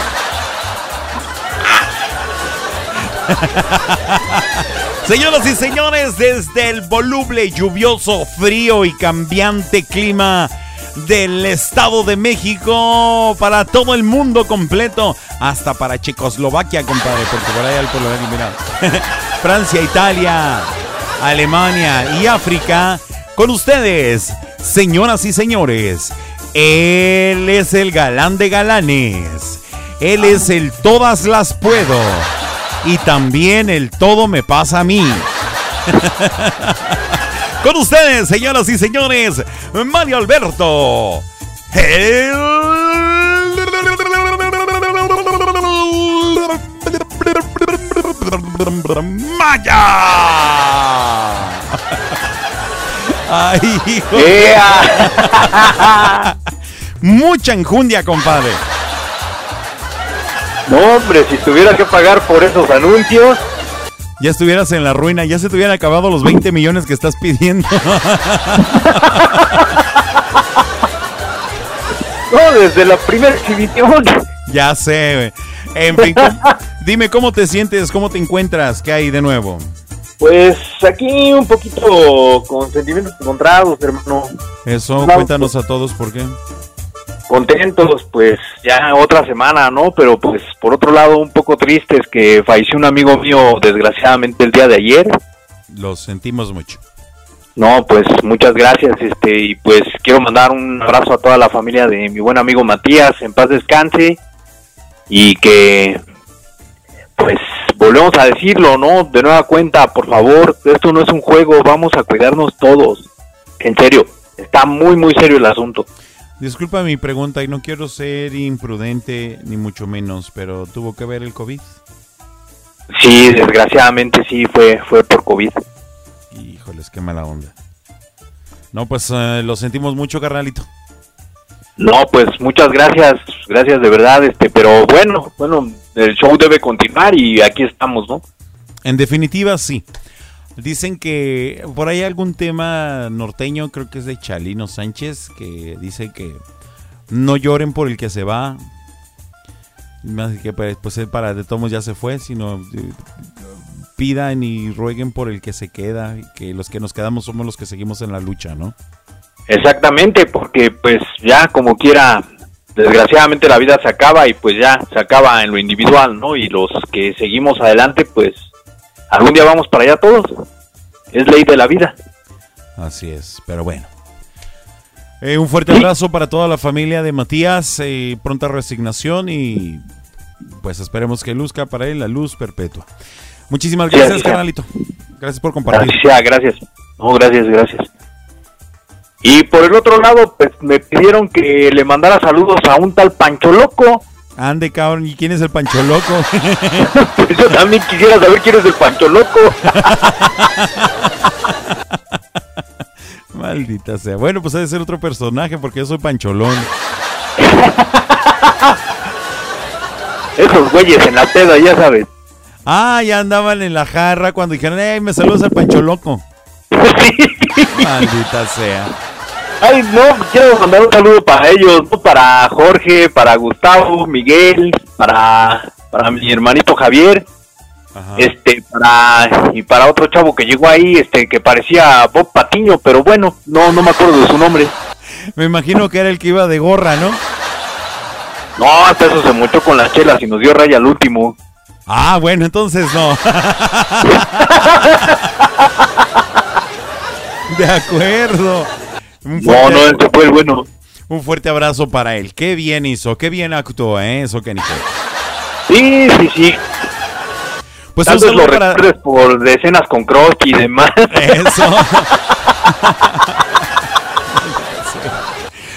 Señoras y señores, desde el voluble, lluvioso, frío y cambiante clima del Estado de México para todo el mundo completo, hasta para Checoslovaquia, compadre, porque por ahí al pueblo mira. Francia, Italia, Alemania y África, con ustedes, señoras y señores, él es el galán de galanes, él es el todas las puedo y también el todo me pasa a mí. Con ustedes, señoras y señores, Mario Alberto. El Maya. Ay, hijo. Mucha enjundia, compadre. No, hombre, si tuviera que pagar por esos anuncios. Ya estuvieras en la ruina, ya se te hubieran acabado los 20 millones que estás pidiendo. No, desde la primera exhibición. ya sé, güey. En fin, ¿cómo- dime cómo te sientes, cómo te encuentras, qué hay de nuevo. Pues aquí un poquito con sentimientos encontrados, hermano. Eso, No, cuéntanos a todos por qué. Contentos, pues ya otra semana, ¿no? Pero pues por otro lado un poco tristes que falleció un amigo mío desgraciadamente el día de ayer. Lo sentimos mucho. No, pues muchas gracias, este, y pues quiero mandar un abrazo a toda la familia de mi buen amigo Matías, en paz descanse, y que, pues, volvemos a decirlo, ¿no? De nueva cuenta, por favor, esto no es un juego, vamos a cuidarnos todos, en serio, está muy, muy serio el asunto. Disculpa mi pregunta y no quiero ser imprudente ni mucho menos, pero tuvo que ver el COVID. Sí, desgraciadamente sí, fue, fue por COVID. Híjoles, qué mala onda. No, pues eh, lo sentimos mucho, carnalito. No, pues muchas gracias, gracias de verdad, este, pero bueno, bueno, el show debe continuar y aquí estamos, ¿no? En definitiva, sí. Dicen que por ahí algún tema norteño, creo que es de Chalino Sánchez, que dice que no lloren por el que se va. Más que pues él para de tomos ya se fue, sino eh, pidan y rueguen por el que se queda, que los que nos quedamos somos los que seguimos en la lucha, ¿no? Exactamente, porque pues ya como quiera, desgraciadamente la vida se acaba y pues ya se acaba en lo individual, ¿no? Y los que seguimos adelante, pues algún día vamos para allá todos. Es ley de la vida. Así es, pero bueno. Eh, un fuerte abrazo para toda la familia de Matías, eh, pronta resignación y pues esperemos que luzca para él la luz perpetua. Muchísimas gracias, sea. carnalito. Gracias por compartir. Sea, gracias. No, gracias, gracias. Y por el otro lado, pues me pidieron que le mandara saludos a un tal Pancho Loco. Ande, cabrón, ¿y quién es el Pancho Loco? Pues yo también quisiera saber quién es el Pancho Loco. Maldita sea. Bueno, pues debe ser otro personaje porque yo soy Pancholón. Esos güeyes en la peda, ya sabes. Ah, ya andaban en la jarra cuando dijeron, ¡Ey, me saludas al Pancho Loco! Maldita sea. Ay, no, quiero mandar un saludo para ellos, ¿no? para Jorge, para Gustavo, Miguel, para, para mi hermanito Javier, este, para, y para otro chavo que llegó ahí, este, que parecía Bob Patiño, pero bueno, no, no me acuerdo de su nombre. Me imagino que era el que iba de gorra, ¿no? No, hasta eso se mochó con las chelas y nos dio raya al último. Ah, bueno, entonces no. De acuerdo. Un No, no, este fue el bueno. Un fuerte abrazo para él. Qué bien hizo, qué bien actuó, ¿eh? Eso que Nico. Sí, sí, sí. Pues Tal vez lo para- por decenas con Croc y demás. Eso.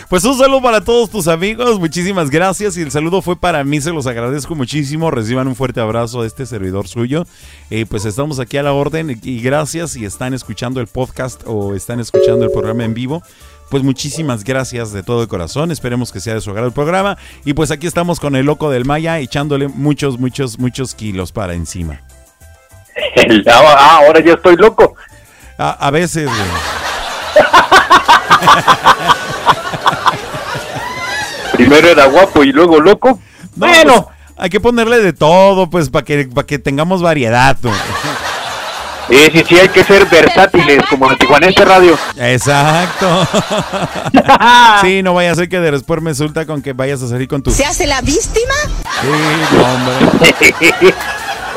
Pues un saludo para todos tus amigos, muchísimas gracias y el saludo fue para mí, se los agradezco muchísimo, reciban un fuerte abrazo de este servidor suyo, Eh, pues estamos aquí a la orden y gracias si están escuchando el podcast o están escuchando el programa en vivo, pues muchísimas gracias de todo corazón, esperemos que sea de su agrado el programa y pues aquí estamos con el loco del Maya echándole muchos, muchos, muchos kilos para encima. El- ah, ahora ya estoy loco. A, a veces... güey. Primero era guapo y luego loco. No, bueno, pues, hay que ponerle de todo, pues, para que, para que tengamos variedad. tú. sí, sí, sí, hay que ser versátiles como en Tijuanense Radio. Exacto. sí, no vaya a ser que de después me resulta con que vayas a salir con tu... ¿Se hace la víctima? Sí, no, hombre.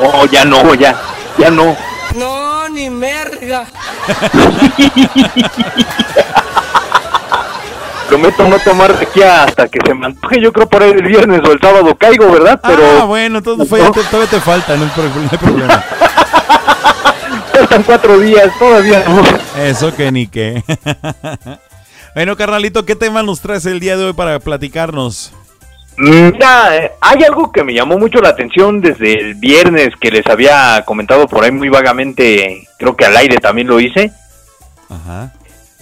oh, ya no, ya, ya no. No, ni merga. Prometo no tomar de aquí hasta que se me antoje. Yo creo por ahí el viernes o el sábado caigo, ¿verdad? Pero Ah, bueno, entonces fue- todavía te falta, no hay problema. faltan cuatro días, todavía no. Eso que ni qué. bueno, carnalito, ¿qué tema nos traes el día de hoy para platicarnos? Mira, eh, hay algo que me llamó mucho la atención desde el viernes que les había comentado por ahí muy vagamente, creo que al aire también lo hice. Ajá.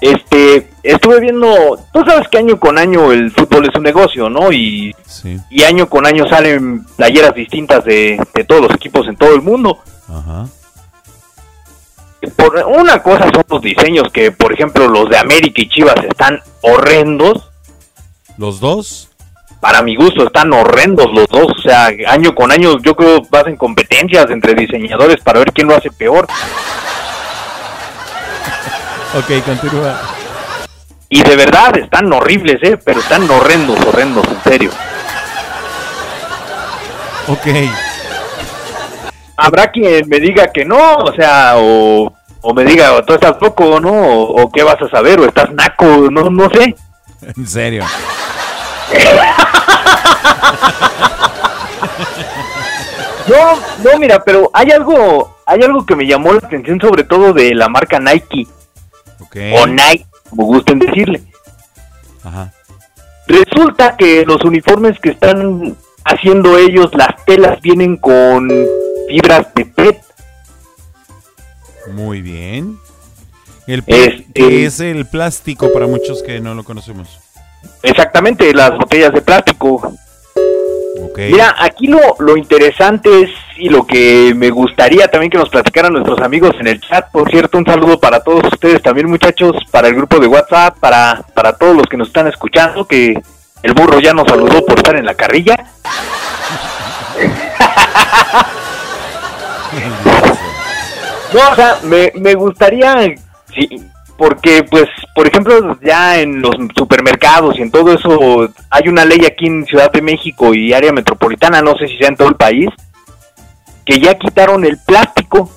Este, estuve viendo, tú sabes que año con año el fútbol es un negocio, ¿no? Y, Sí. y año con año salen playeras distintas de, de todos los equipos en todo el mundo. Ajá. Por una cosa son los diseños que, por ejemplo, los de América y Chivas están horrendos. ¿Los dos? Para mi gusto están horrendos los dos. O sea, año con año yo creo vas en competencias entre diseñadores para ver quién lo hace peor. Ok, continúa. Y de verdad están horribles, ¿eh? Pero están horrendos, horrendos, en serio. Ok. Habrá quien me diga que no, o sea, o, o me diga, tú estás loco, ¿no? O, o qué vas a saber, o estás naco, no, no sé. En serio. No, no, mira, pero hay algo, hay algo que me llamó la atención sobre todo de la marca Nike. O Nike, como gusten decirle. Ajá. Resulta que los uniformes que están haciendo ellos, las telas vienen con fibras de PET. Muy bien. El PET, Este- es el plástico para muchos que no lo conocemos. Exactamente, las botellas de plástico. Mira, aquí lo, lo interesante es y lo que me gustaría también que nos platicaran nuestros amigos en el chat. Por cierto, un saludo para todos ustedes también, muchachos, para el grupo de WhatsApp, para, para todos los que nos están escuchando, que el burro ya nos saludó por estar en la carrilla. No, o sea, me, me gustaría, sí, porque pues, por ejemplo, ya en los supermercados y en todo eso, hay una ley aquí en Ciudad de México y área metropolitana, no sé si sea en todo el país, que ya quitaron el plástico.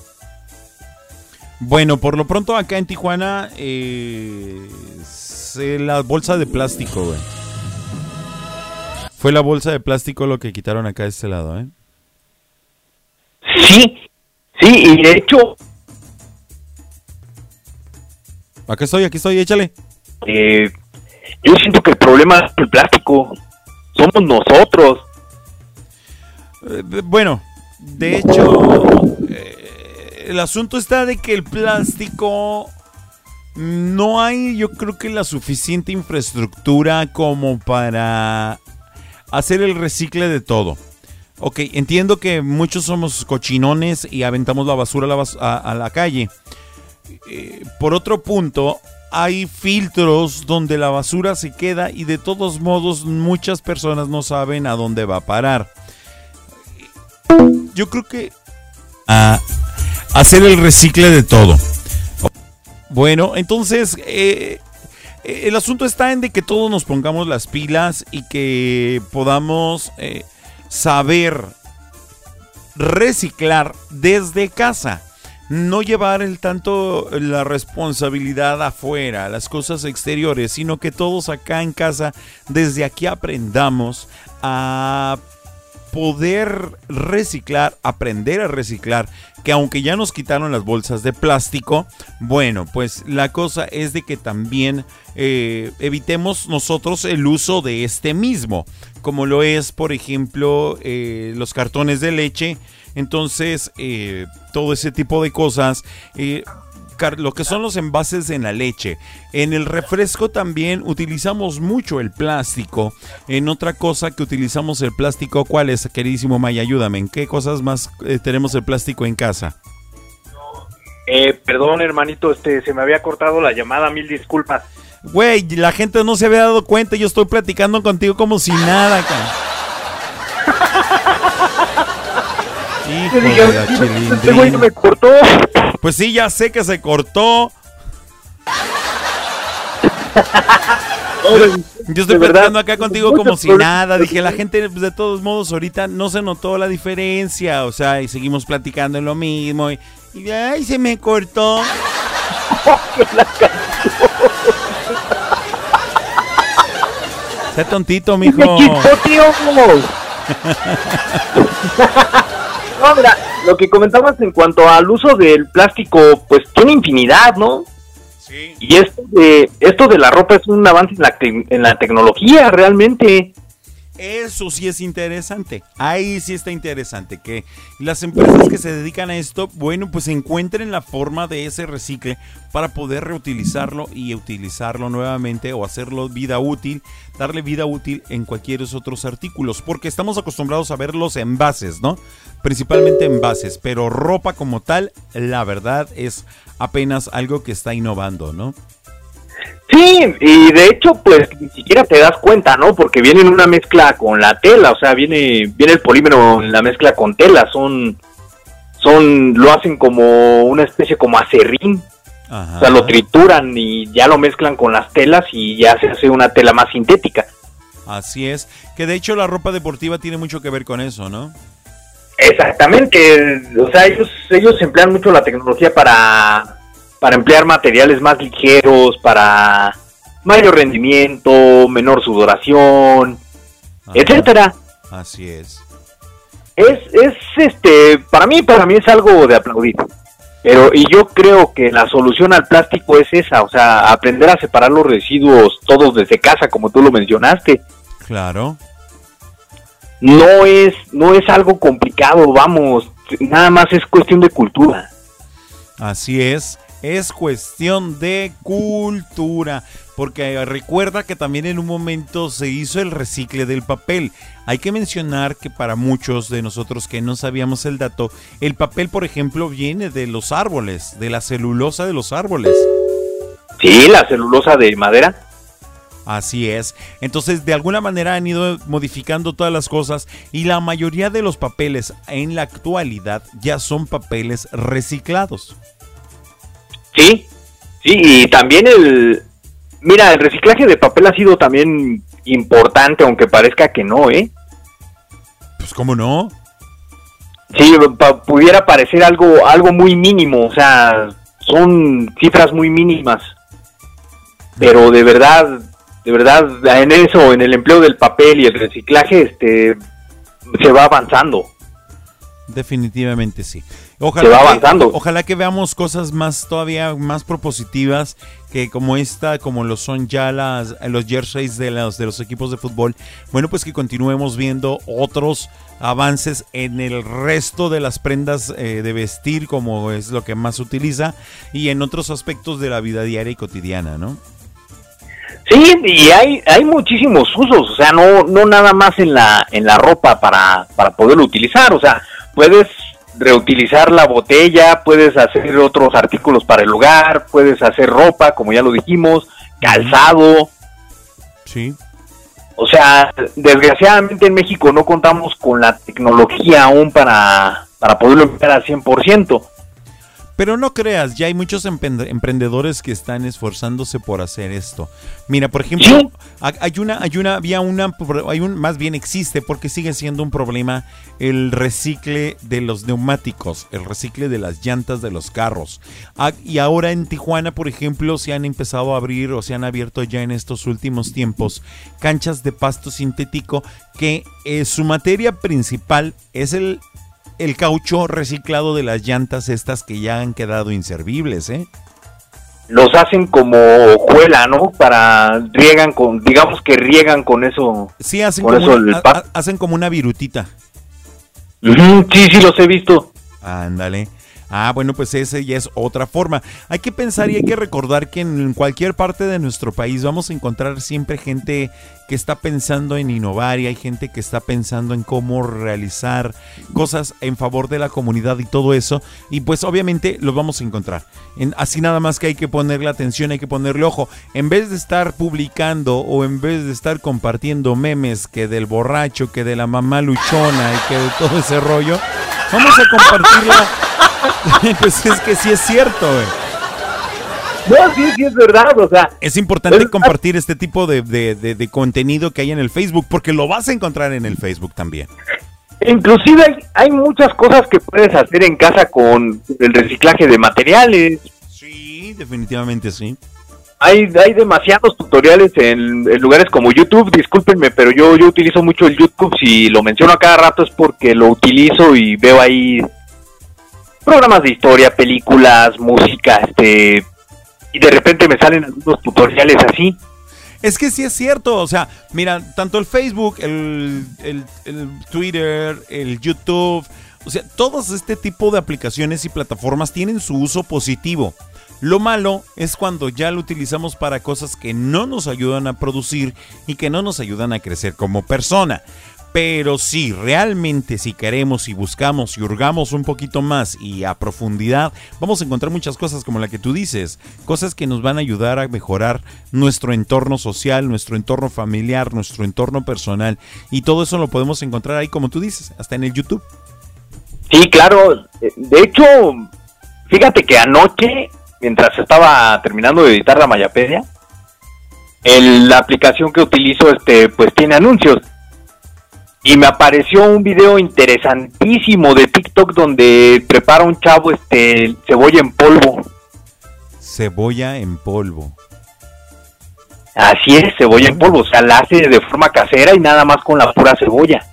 Bueno, por lo pronto acá en Tijuana, eh, se- la bolsa de plástico, güey. Fue la bolsa de plástico lo que quitaron acá de este lado, ¿eh? Sí, sí, y de hecho, Aquí estoy, aquí estoy, échale. eh, yo siento que el problema es el plástico, somos nosotros. Eh, bueno, de hecho, eh, el asunto está de que el plástico no hay, yo creo que la suficiente infraestructura como para hacer el recicle de todo. Ok, entiendo que muchos somos cochinones y aventamos la basura a la, bas- a- a la calle. Eh, por otro punto, hay filtros donde la basura se queda y de todos modos muchas personas no saben a dónde va a parar. Yo creo que a hacer el recicle de todo. Bueno, entonces eh, el asunto está en de que todos nos pongamos las pilas y que podamos eh, saber reciclar desde casa. No llevar el tanto la responsabilidad afuera, las cosas exteriores, sino que todos acá en casa, desde aquí aprendamos a poder reciclar, aprender a reciclar, que aunque ya nos quitaron las bolsas de plástico, bueno, pues la cosa es de que también eh, evitemos nosotros el uso de este mismo, como lo es, por ejemplo, eh, los cartones de leche, entonces eh, todo ese tipo de cosas. eh, lo que son los envases en la leche. En el refresco también utilizamos mucho el plástico. En otra cosa que utilizamos el plástico, ¿cuál es, queridísimo Maya? Ayúdame. ¿En qué cosas más eh, tenemos el plástico en casa? Eh, perdón, hermanito, este, se me había cortado la llamada, mil disculpas. Güey, la gente no se había dado cuenta. Yo estoy platicando contigo como si nada, cara. Hijo de la Este güey me cortó. Pues sí, ya sé que se cortó. Yo estoy platicando acá contigo como si nada. Dije, la gente, pues, de todos modos, ahorita no se notó la diferencia. O sea, y seguimos platicando en lo mismo. Y, y, ay, se me cortó. Sé tontito, mijo. Me quitó, tío. No, mira, lo que comentabas en cuanto al uso del plástico, pues tiene infinidad, ¿no? Sí. Y esto de, esto de la ropa es un avance en la, en la tecnología, realmente. Eso sí es interesante. Ahí sí está interesante. Que las empresas que se dedican a esto, bueno, pues encuentren la forma de ese recicle para poder reutilizarlo y utilizarlo nuevamente o hacerlo vida útil, darle vida útil en cualquier otros artículos. Porque estamos acostumbrados a ver los envases, ¿no? Principalmente envases. Pero ropa como tal, la verdad es apenas algo que está innovando, ¿no? Sí, y de hecho, pues ni siquiera te das cuenta, ¿no? Porque viene en una mezcla con la tela, o sea, viene, viene el polímero en la mezcla con tela, son, son, lo hacen como una especie como acerrín, o sea, lo trituran y ya lo mezclan con las telas y ya se hace una tela más sintética. Así es. Que de hecho la ropa deportiva tiene mucho que ver con eso, ¿no? Exactamente, o sea, ellos, ellos emplean mucho la tecnología para, para emplear materiales más ligeros, para mayor rendimiento, menor sudoración, etcétera. Así es. Es, es este, para mí, para mí es algo de aplaudir. Pero, y yo creo que la solución al plástico es esa, o sea, aprender a separar los residuos todos desde casa, como tú lo mencionaste. Claro. No es, no es algo complicado, vamos, nada más es cuestión de cultura. Así es. Es cuestión de cultura. Porque recuerda que también en un momento se hizo el recicle del papel. Hay que mencionar que para muchos de nosotros que no sabíamos el dato, el papel, por ejemplo, viene de los árboles, de la celulosa de los árboles. Sí, la celulosa de madera. Así es. Entonces, de alguna manera han ido modificando todas las cosas y la mayoría de los papeles en la actualidad ya son papeles reciclados. Sí, sí, y también el... Mira, el reciclaje de papel ha sido también importante, aunque parezca que no, ¿eh? Pues, ¿cómo no? Sí, pa- pudiera parecer algo, algo muy mínimo, o sea, son cifras muy mínimas. Pero de verdad, de verdad, en eso, en el empleo del papel y el reciclaje, este, se va avanzando. Definitivamente sí. Va que- ojalá que veamos cosas más todavía más propositivas que como esta, como lo son ya las los jerseys de los de los equipos de fútbol. Bueno, pues que continuemos viendo otros avances en el resto de las prendas eh, de vestir, como es lo que más se utiliza, y en otros aspectos de la vida diaria y cotidiana, ¿no? Sí, y hay, hay muchísimos usos, o sea, no, no nada más en la, en la ropa para, para poderlo utilizar, o sea, puedes reutilizar la botella, puedes hacer otros artículos para el hogar, puedes hacer ropa, como ya lo dijimos, calzado, Sí. o sea, desgraciadamente en México no contamos con la tecnología aún para, para poderlo emplear al 100%. Pero no creas, ya hay muchos emprende- emprendedores que están esforzándose por hacer esto. Mira, por ejemplo, ha- hay una, hay una, había una, hay un, más bien existe porque sigue siendo un problema el recicle de los neumáticos, el recicle de las llantas de los carros. Y ahora en Tijuana, por ejemplo, se han empezado a abrir o se han abierto ya en estos últimos tiempos canchas de pasto sintético que eh, su materia principal es el el caucho reciclado de las llantas estas que ya han quedado inservibles, ¿eh? Los hacen como juela, ¿no? Para riegan con, digamos que riegan con eso. Sí, hacen Por como, eso una, el ha- hacen como una virutita. Sí, sí, los he visto. Ándale. Ah, bueno, pues ese ya es otra forma. Hay que pensar y hay que recordar que en cualquier parte de nuestro país vamos a encontrar siempre gente que está pensando en innovar y hay gente que está pensando en cómo realizar cosas en favor de la comunidad y todo eso. Y pues obviamente lo vamos a encontrar. En- así nada más que hay que ponerle atención, hay que ponerle ojo. En vez de estar publicando o en vez de estar compartiendo memes que del borracho, que de la mamá luchona y que de todo ese rollo, vamos a compartirla. pues es que sí es cierto, güey. No, sí, sí es verdad, o sea. Es importante compartir este tipo de, de- de- de contenido que hay en el Facebook, porque lo vas a encontrar en el Facebook también. Inclusive hay, hay muchas cosas que puedes hacer en casa con el reciclaje de materiales. Sí, definitivamente sí. Hay, hay demasiados tutoriales en, en lugares como YouTube, discúlpenme, pero yo, yo utilizo mucho el YouTube, si lo menciono a cada rato es porque lo utilizo y veo ahí programas de historia, películas, música, este, y de repente me salen algunos tutoriales así. Es que sí es cierto, o sea, mira, tanto el Facebook, el, el- el Twitter, el YouTube, o sea, todos este tipo de aplicaciones y plataformas tienen su uso positivo. Lo malo es cuando ya lo utilizamos para cosas que no nos ayudan a producir y que no nos ayudan a crecer como persona. Pero sí, realmente si queremos y buscamos y hurgamos un poquito más y a profundidad, vamos a encontrar muchas cosas como la que tú dices, cosas que nos van a ayudar a mejorar nuestro entorno social, nuestro entorno familiar, nuestro entorno personal y todo eso lo podemos encontrar ahí como tú dices, hasta en el YouTube. Sí, claro. De hecho, fíjate que anoche, mientras estaba terminando de editar la Mayapedia, la aplicación que utilizo, este, pues tiene anuncios. Y me apareció un video interesantísimo de TikTok donde prepara un chavo, este, cebolla en polvo. Cebolla en polvo. Así es, cebolla en polvo. O sea, la hace de forma casera y nada más con la pura cebolla.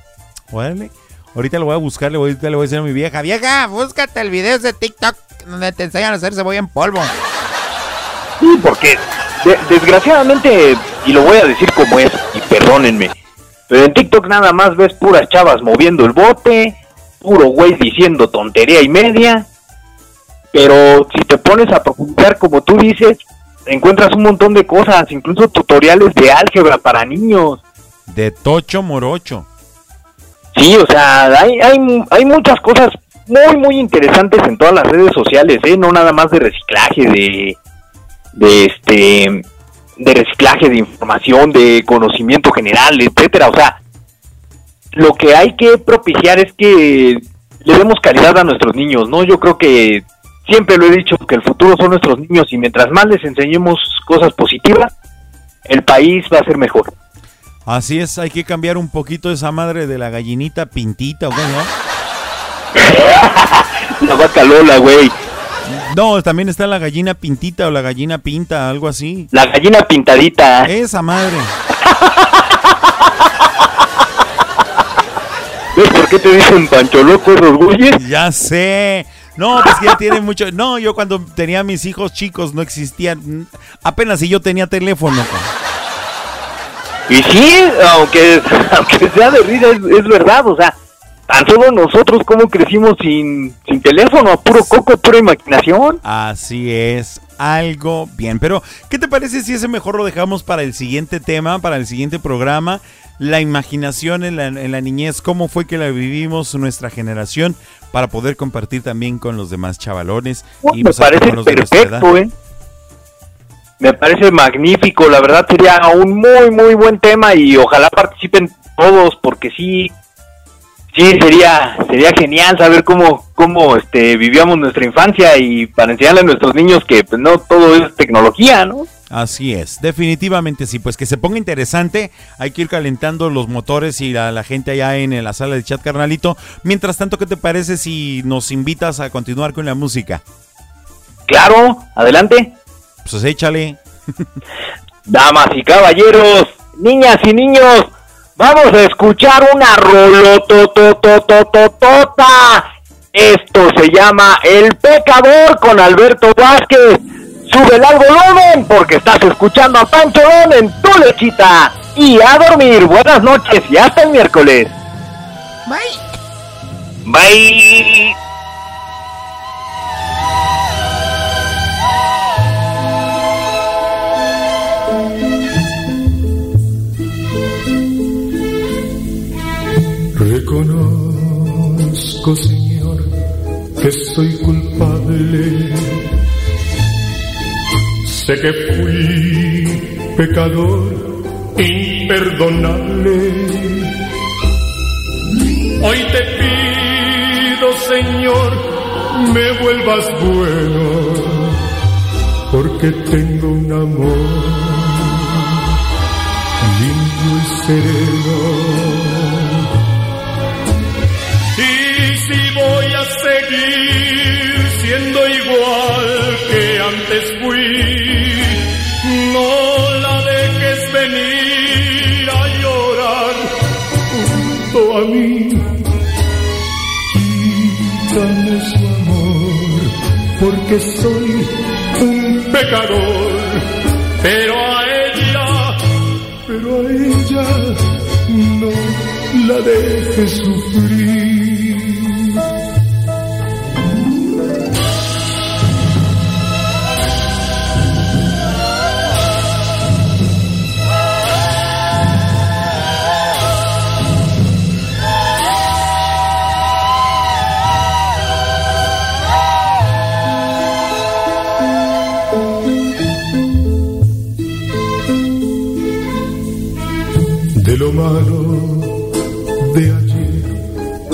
Órale. Ahorita lo voy a buscar, le voy, ahorita le voy a decir a mi vieja, vieja, búscate el video de TikTok donde te enseñan a hacer cebolla en polvo. Sí, porque de- desgraciadamente, y lo voy a decir como es, y perdónenme, pero en TikTok nada más ves puras chavas moviendo el bote, puro güey diciendo tontería y media, pero si te pones a profundizar como tú dices, encuentras un montón de cosas, incluso tutoriales de álgebra para niños. De Tocho Morocho. Sí, o sea, hay, hay, hay muchas cosas muy, muy interesantes en todas las redes sociales, ¿eh? No nada más de reciclaje, de, de este, de reciclaje de información, de conocimiento general, etcétera. O sea, lo que hay que propiciar es que le demos calidad a nuestros niños, ¿no? Yo creo que siempre lo he dicho, que el futuro son nuestros niños y mientras más les enseñemos cosas positivas, el país va a ser mejor. Así es, hay que cambiar un poquito esa madre de la gallinita pintita, ¿o qué, no? La vaca Lola, güey. No, también está la gallina pintita o la gallina pinta, algo así. La gallina pintadita. Esa madre. ¿Ves por qué te dicen Pancho Loco güeyes? Ya sé. No, pues que ya tiene mucho. No, yo cuando tenía mis hijos chicos no existían. Apenas si yo tenía teléfono. Y sí, aunque, aunque sea de risa, es, es verdad, o sea, tan solo nosotros como crecimos sin, sin teléfono, a puro coco, pura imaginación. Así es, algo bien. Pero, ¿qué te parece si ese mejor lo dejamos para el siguiente tema, para el siguiente programa? La imaginación en la, en la niñez, cómo fue que la vivimos nuestra generación, para poder compartir también con los demás chavalones. me pues, parece perfecto, ¿eh? Me parece magnífico, la verdad sería un muy, muy buen tema y ojalá participen todos, porque sí, Sí, sería sería genial saber cómo cómo este vivíamos nuestra infancia y para enseñarle a nuestros niños que pues, no todo es tecnología, ¿no? Así es, definitivamente sí, pues que se ponga interesante, hay que ir calentando los motores y la, la gente allá en la sala de chat, carnalito. Mientras tanto, ¿qué te parece si nos invitas a continuar con la música? Claro, adelante. Pues échale. Damas y caballeros, niñas y niños, vamos a escuchar una rolotototototota. Esto se llama El Pecador con Alberto Vázquez. Súbele al volumen porque estás escuchando a Pancholón en tu lechita. Y a dormir. Buenas noches y hasta el miércoles. Bye. Bye. Reconozco, Señor, que soy culpable. Sé que fui pecador imperdonable. Hoy te pido, Señor, me vuelvas bueno, porque tengo un amor limpio y sereno. Porque soy un pecador, pero a ella, pero a ella no la dejes sufrir.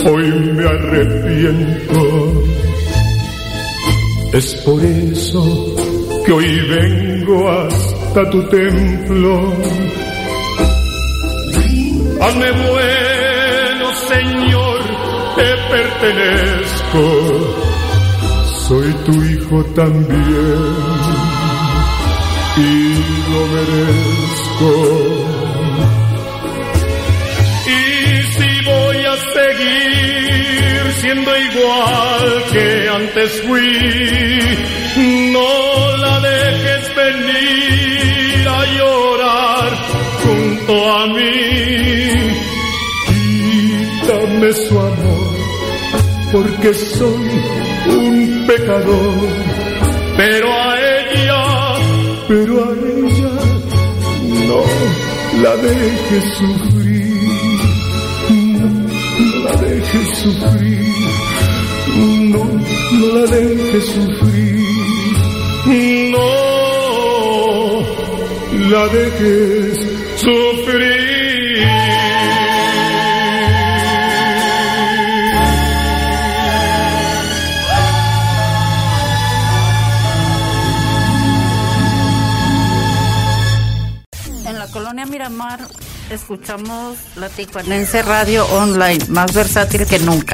Hoy me arrepiento. Es por eso que hoy vengo hasta tu templo. Hazme bueno, Señor, te pertenezco. Soy tu hijo también y lo merezco. Igual que antes fui, no la dejes venir a llorar junto a mí. Quítame su amor, porque soy un pecador, pero a ella, pero a ella, no la dejes sufrir. No la dejes sufrir, la dejes sufrir, no la dejes En la colonia Miramar escuchamos la Tijuanense Radio Online, más versátil que nunca.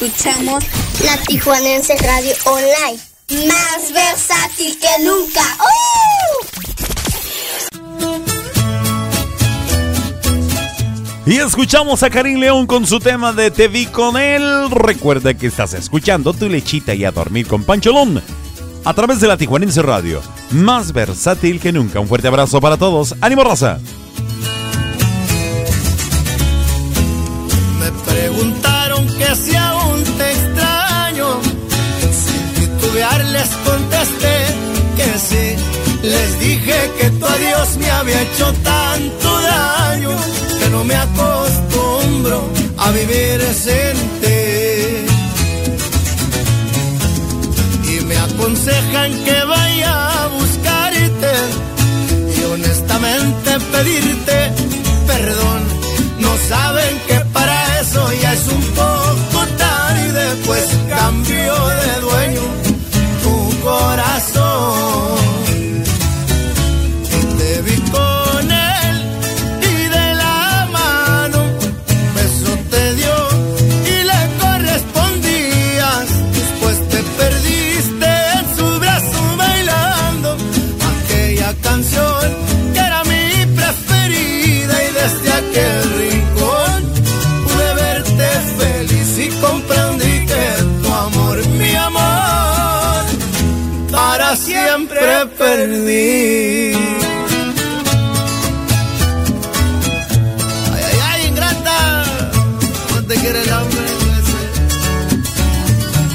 Escuchamos la Tijuanense Radio Online. Más versátil que nunca. Y escuchamos a Karim León con su tema de Te vi con él. Recuerda que estás escuchando tu lechita y a dormir con Pancholón. A través de la Tijuanense Radio. Más versátil que nunca. Un fuerte abrazo para todos. ¡Ánimo, raza! Les dije que tu adiós me había hecho tanto daño que no me acostumbro a vivir sin ti. Y me aconsejan que vaya a buscarte y honestamente pedirte perdón. No saben que para eso ya es un Ay, ay, ay, ingrata, no te quiere el hombre ese.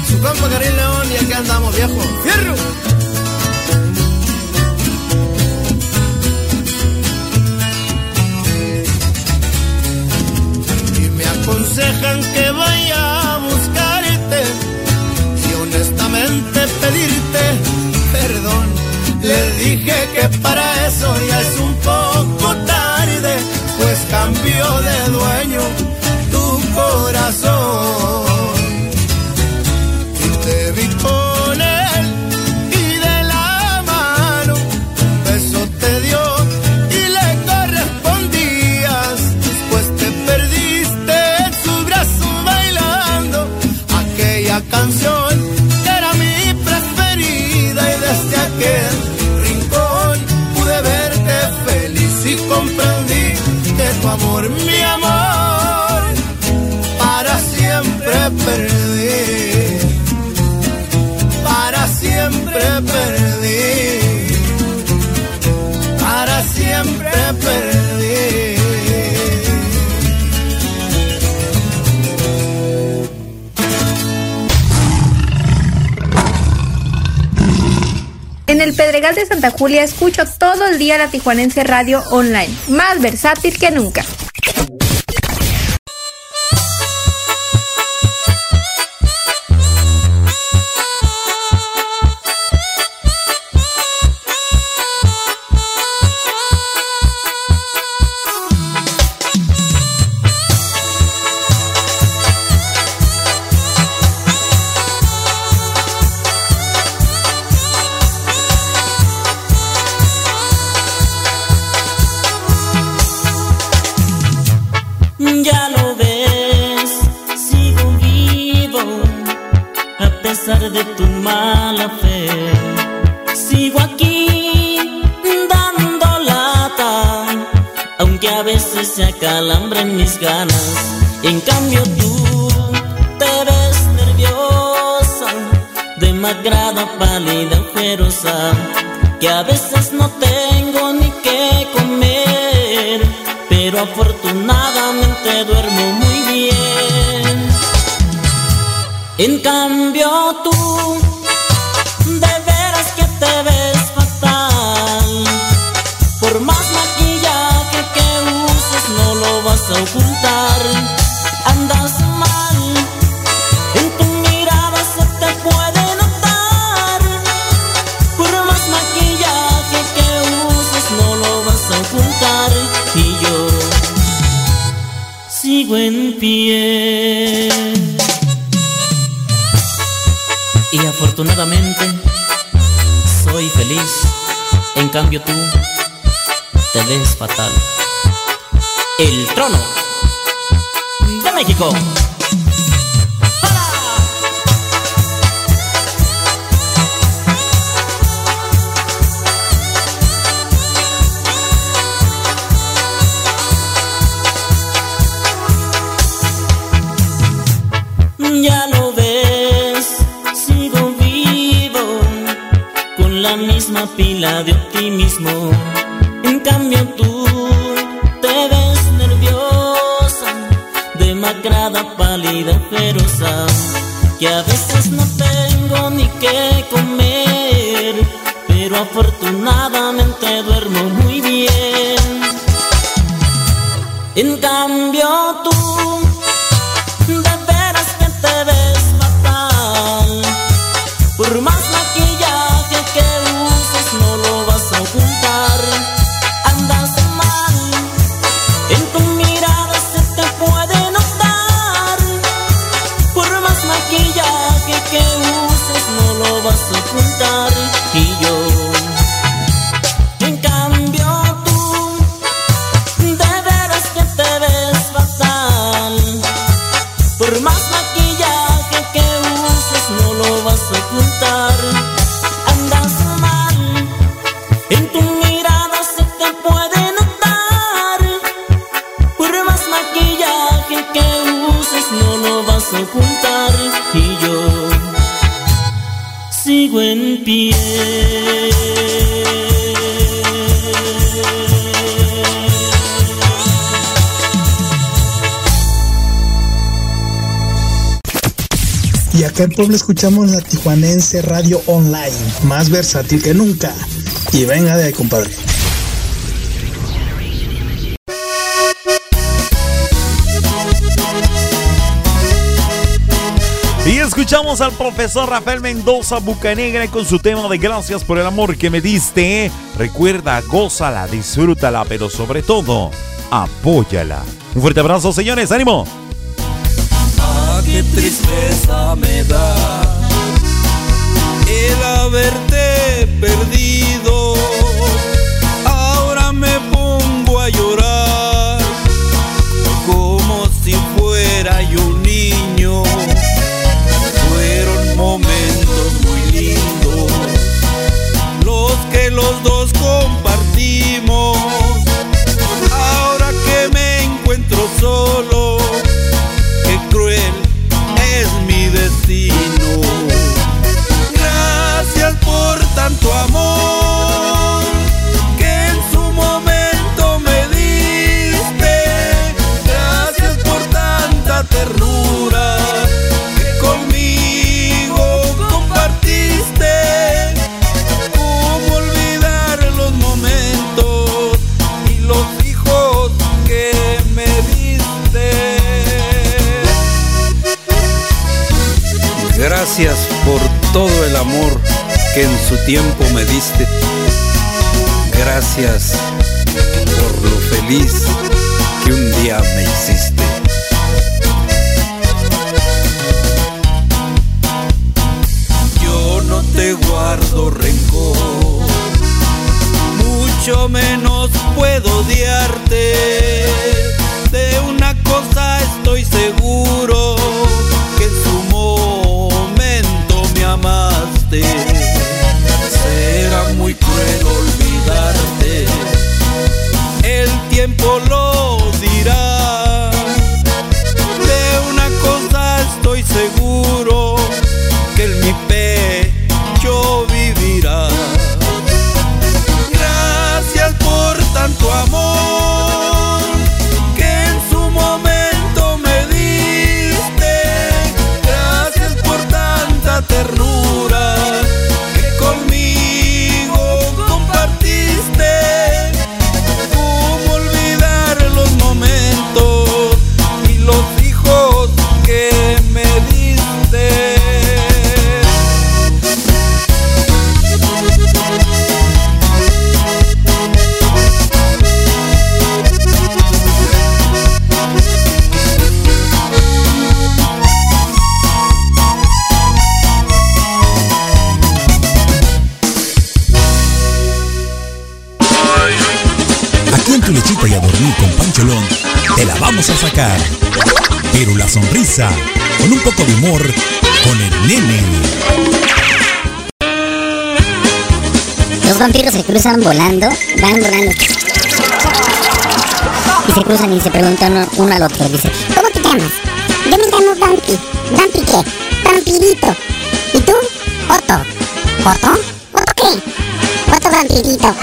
Su compa Karim León y aquí andamos, viejo. ¡Fierro! y me aconsejan que vaya para eso ya es un De Santa Julia escucho todo el día la Tijuanense Radio Online, más versátil que nunca. Escuchamos la Tijuanense Radio Online, más versátil que nunca. Y venga de ahí, compadre. Y escuchamos al profesor Rafael Mendoza Bucanegra con su tema de gracias por el amor que me diste. Recuerda, gózala, disfrútala, pero sobre todo, apóyala. Un fuerte abrazo, señores. ¡Ánimo! qué tristeza me da el haberte perdido. Ahora me pongo a llorar como si fuera yo un niño. Fueron momentos muy lindos los que los dos compartimos. Ahora que me encuentro solo. que en su tiempo me diste. Gracias por lo feliz que un día me hiciste. Yo no te guardo rencor, mucho menos puedo odiarte. De una cosa estoy seguro, que en su momento me amaste muy cruel olvidarte. El tiempo lo dirá. De una cosa estoy seguro, que en mi pecho Pero la sonrisa, con un poco de humor, con el nene. Los vampiros se cruzan volando, van volando. Y se cruzan y se preguntan uno, uno al otro. Dice, ¿cómo te llamas? Yo me llamo Vampi. ¿Vampi qué? Vampirito. ¿Y tú? Otto. ¿Otto? ¿Otto qué? Otto Vampirito.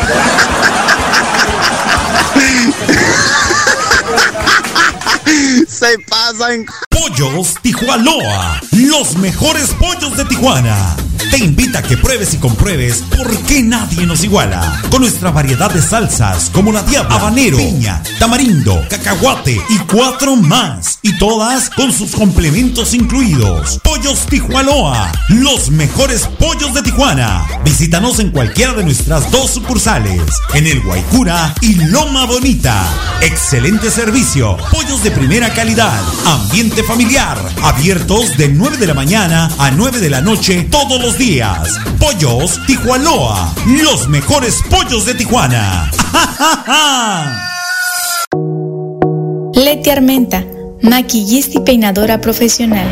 Se pasan. Pollos Tijuanoa. Los mejores pollos de Tijuana. Te invita a que pruebes y compruebes por qué nadie nos iguala. Con nuestra variedad de salsas como la diabla, habanero, piña, tamarindo, cacahuate y cuatro más. Y todas con sus complementos incluidos. Pollos Tijuanoa. Los mejores pollos de Tijuana. Visítanos en cualquiera de nuestras dos sucursales. En el Guaycura y Loma Bonita. Excelente servicio. Pollos de primera calidad. Ambiente familiar. Abiertos de 9 de la mañana a 9 de la noche todos los días. Pollos Tijuanoa. Los mejores pollos de Tijuana. Leti Armenta, maquillista y peinadora profesional.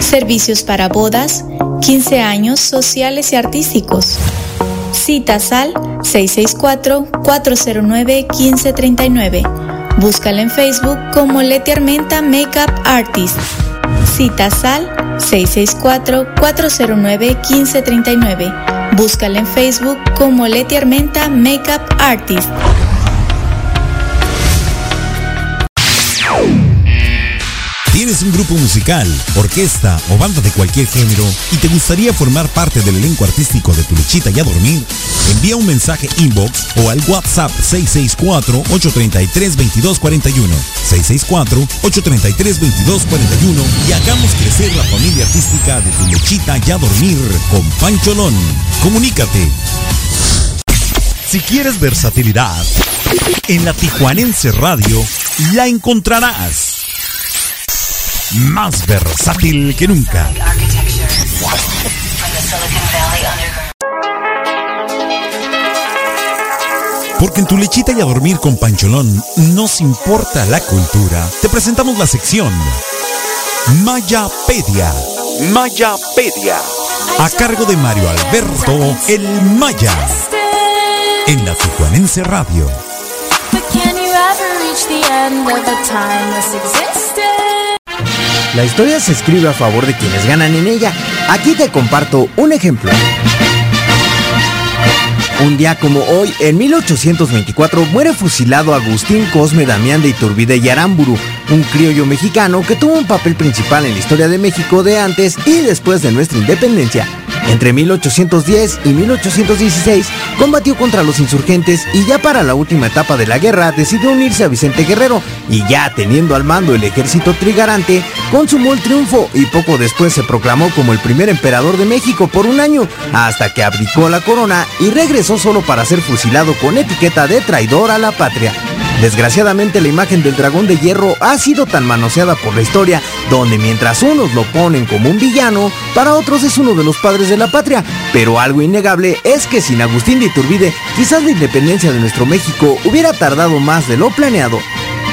Servicios para bodas, 15 años sociales y artísticos. Citas al 664-409-1539. Búscala en Facebook como Leti Armenta Makeup Artist. Citas al 664-409-1539. Búscala en Facebook como Leti Armenta Makeup Artist. ¿Tienes un grupo musical, orquesta o banda de cualquier género y te gustaría formar parte del elenco artístico de Tu Lechita y a Dormir? Envía un mensaje inbox o al WhatsApp 664-833-2241. 664-833-2241 y hagamos crecer la familia artística de Tu Lechita y a Dormir con Pancholón. Comunícate. Si quieres versatilidad, en la Tijuanense Radio la encontrarás más versátil que nunca. Porque en tu lechita y a dormir con Pancholón nos importa la cultura. Te presentamos la sección Mayapedia. Mayapedia. A cargo de Mario Alberto El Maya. En la Tijuanense Radio. La historia se escribe a favor de quienes ganan en ella. Aquí te comparto un ejemplo. Un día como hoy, en 1824, muere fusilado Agustín Cosme Damián de Iturbide y Aramburu, un criollo mexicano que tuvo un papel principal en la historia de México de antes y después de nuestra independencia. Entre 1810 y 1816 combatió contra los insurgentes y ya para la última etapa de la guerra decidió unirse a Vicente Guerrero y ya teniendo al mando el ejército trigarante, consumó el triunfo y poco después se proclamó como el primer emperador de México por un año, hasta que abdicó la corona y regresó solo para ser fusilado con etiqueta de traidor a la patria. Desgraciadamente la imagen del dragón de hierro ha sido tan manoseada por la historia, donde mientras unos lo ponen como un villano, para otros es uno de los padres de la patria. Pero algo innegable es que sin Agustín de Iturbide, quizás la independencia de nuestro México hubiera tardado más de lo planeado.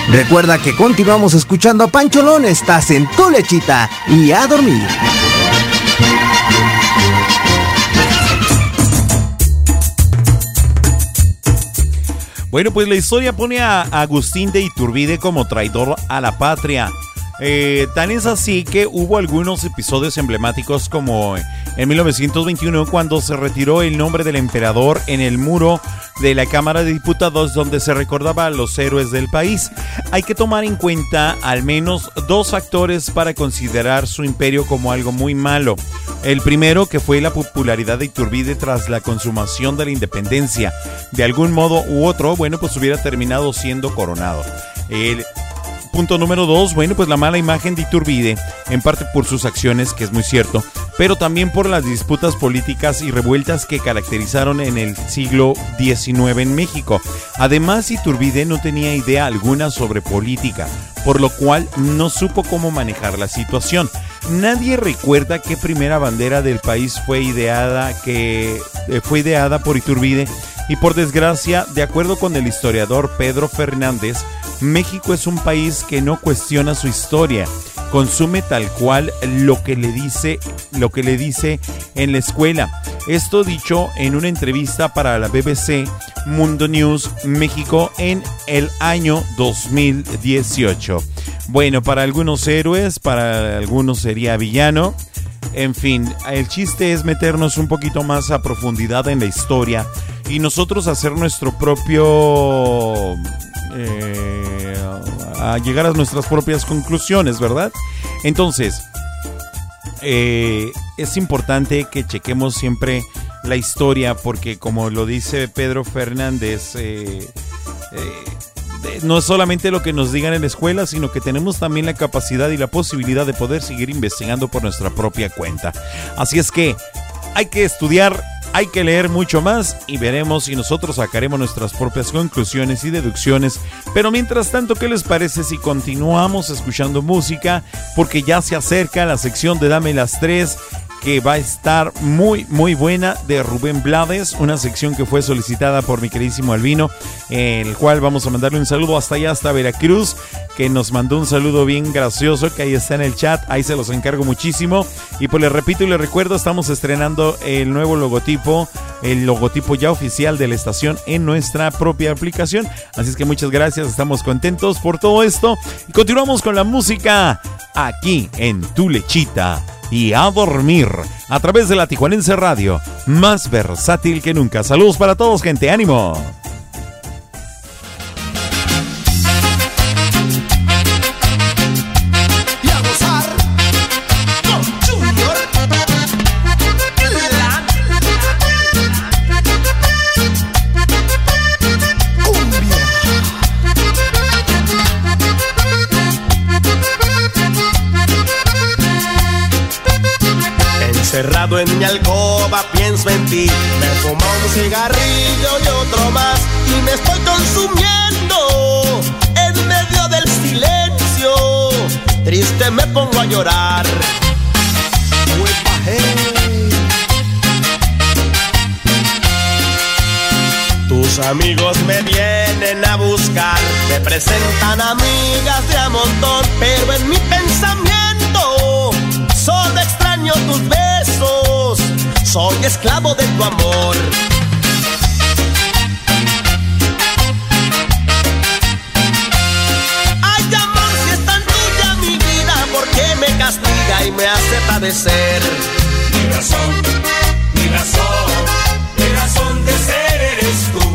Recuerda que continuamos escuchando a Pancholón, estás en tu lechita y a dormir. Bueno, pues la historia pone a Agustín de Iturbide como traidor a la patria. Eh, tan es así que hubo algunos episodios emblemáticos como en 1921 cuando se retiró el nombre del emperador en el muro de la Cámara de Diputados donde se recordaba a los héroes del país. Hay que tomar en cuenta al menos dos factores para considerar su imperio como algo muy malo. El primero que fue la popularidad de Iturbide tras la consumación de la independencia. De algún modo u otro, bueno, pues hubiera terminado siendo coronado. El punto número dos, bueno, pues la mala imagen de Iturbide, en parte por sus acciones, que es muy cierto, pero también por las disputas políticas y revueltas que caracterizaron en el siglo XIX en México. Además, Iturbide no tenía idea alguna sobre política, por lo cual no supo cómo manejar la situación. Nadie recuerda qué primera bandera del país fue ideada, que eh, fue ideada por Iturbide Y por desgracia, de acuerdo con el historiador Pedro Fernández, México es un país que no cuestiona su historia, consume tal cual lo que le dice, lo que le dice en la escuela. Esto dicho en una entrevista para la BBC Mundo News México en el año 2018. Bueno, para algunos héroes, para algunos sería villano. En fin, el chiste es meternos un poquito más a profundidad en la historia y nosotros hacer nuestro propio... eh, a llegar a nuestras propias conclusiones, ¿verdad? Entonces, eh, es importante que chequemos siempre la historia porque como lo dice Pedro Fernández, eh, no es solamente lo que nos digan en la escuela, sino que tenemos también la capacidad y la posibilidad de poder seguir investigando por nuestra propia cuenta. Así es que hay que estudiar, hay que leer mucho más y veremos si nosotros sacaremos nuestras propias conclusiones y deducciones. Pero mientras tanto, ¿qué les parece si continuamos escuchando música? Porque ya se acerca la sección de Dame las tres que va a estar muy muy buena de Rubén Blades, una sección que fue solicitada por mi queridísimo Albino, el cual vamos a mandarle un saludo hasta allá, hasta Veracruz, que nos mandó un saludo bien gracioso, que ahí está en el chat, ahí se los encargo muchísimo. Y pues les repito y les recuerdo, estamos estrenando el nuevo logotipo, el logotipo ya oficial de la estación en nuestra propia aplicación. Así es que muchas gracias, estamos contentos por todo esto. Y continuamos con la música aquí en Tu Lechita y a dormir a través de la Tijuanense Radio, más versátil que nunca. Saludos para todos, gente, ánimo. Encerrado en mi alcoba pienso en ti. Me fumo un cigarrillo y otro más Y me estoy consumiendo En medio del silencio. Triste me pongo a llorar. Tus amigos me vienen a buscar, me presentan amigas de a montón, pero en mi pensamiento solo extraño tus besos, soy esclavo de tu amor. Ay, amor, si es tan tuya mi vida, ¿por qué me castiga y me hace padecer? Mi razón, mi razón, mi razón de ser eres tú.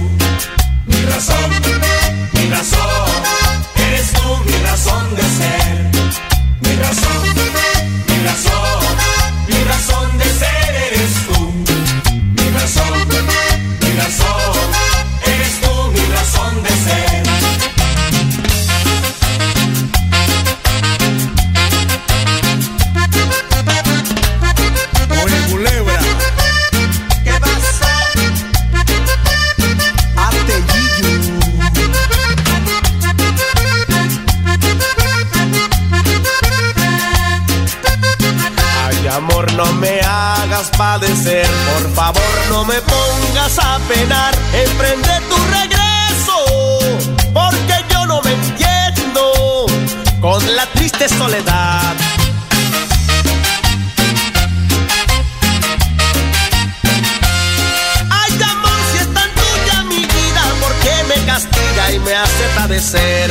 No me hagas padecer. Por favor, no me pongas a penar. Emprende tu regreso. Porque yo no me entiendo con la triste soledad. Ay, amor, si es tan tuya mi vida, ¿por qué me castiga y me hace padecer?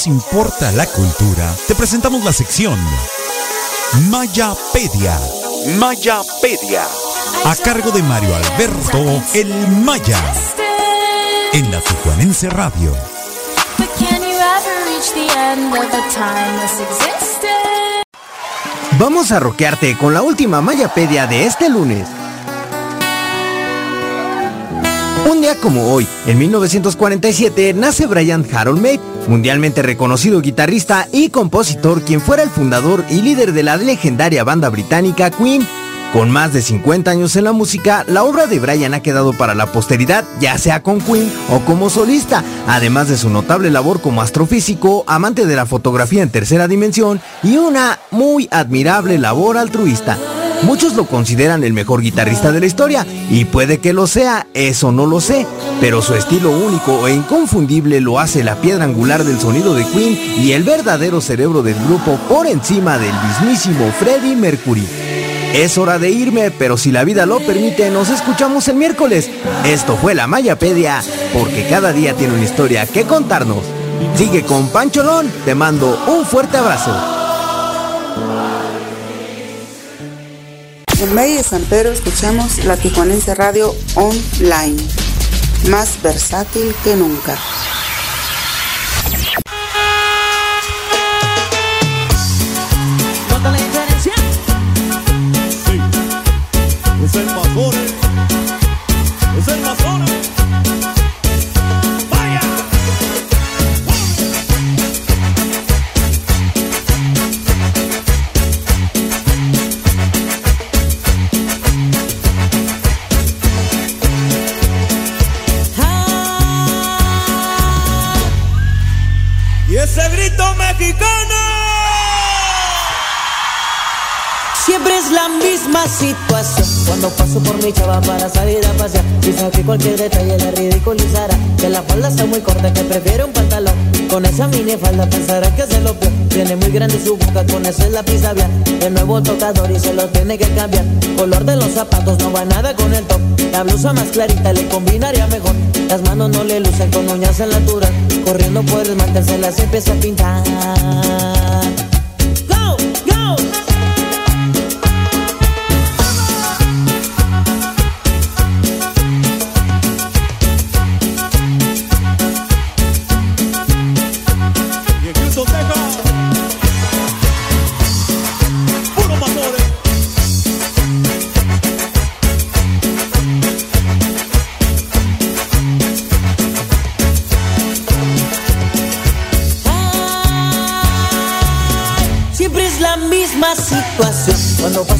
Nos importa la cultura. Te presentamos la sección Mayapedia. Mayapedia. A cargo de Mario Alberto El Maya. En la Tijuanense Radio. Vamos a roquearte con la última Mayapedia de este lunes. Un día como hoy, en 1947, nace Brian Harold May, mundialmente reconocido guitarrista y compositor, quien fuera el fundador y líder de la legendaria banda británica Queen. Con más de 50 años en la música, la obra de Brian ha quedado para la posteridad, ya sea con Queen o como solista, además de su notable labor como astrofísico, amante de la fotografía en tercera dimensión y una muy admirable labor altruista. Muchos lo consideran el mejor guitarrista de la historia, y puede que lo sea, eso no lo sé, pero su estilo único e inconfundible lo hace la piedra angular del sonido de Queen y el verdadero cerebro del grupo por encima del mismísimo Freddie Mercury. Es hora de irme, pero si la vida lo permite, nos escuchamos el miércoles. Esto fue la Mayapedia, porque cada día tiene una historia que contarnos. Sigue con Pancholón, te mando un fuerte abrazo. En Valle de San Pedro escuchamos la Tijuanense Radio Online, más versátil que nunca. Para salir a pasear. Quizá que cualquier detalle la ridiculizará Que la falda está muy corta, que prefiere un pantalón. Con esa mini falda pensará que se lo peor Tiene muy grande su boca, con ese lápiz labial El nuevo tocador y se lo tiene que cambiar. Color de los zapatos no va nada con el top. La blusa más clarita le combinaría mejor. Las manos no le lucen con uñas en la altura. Corriendo por el mantel se las empieza a pintar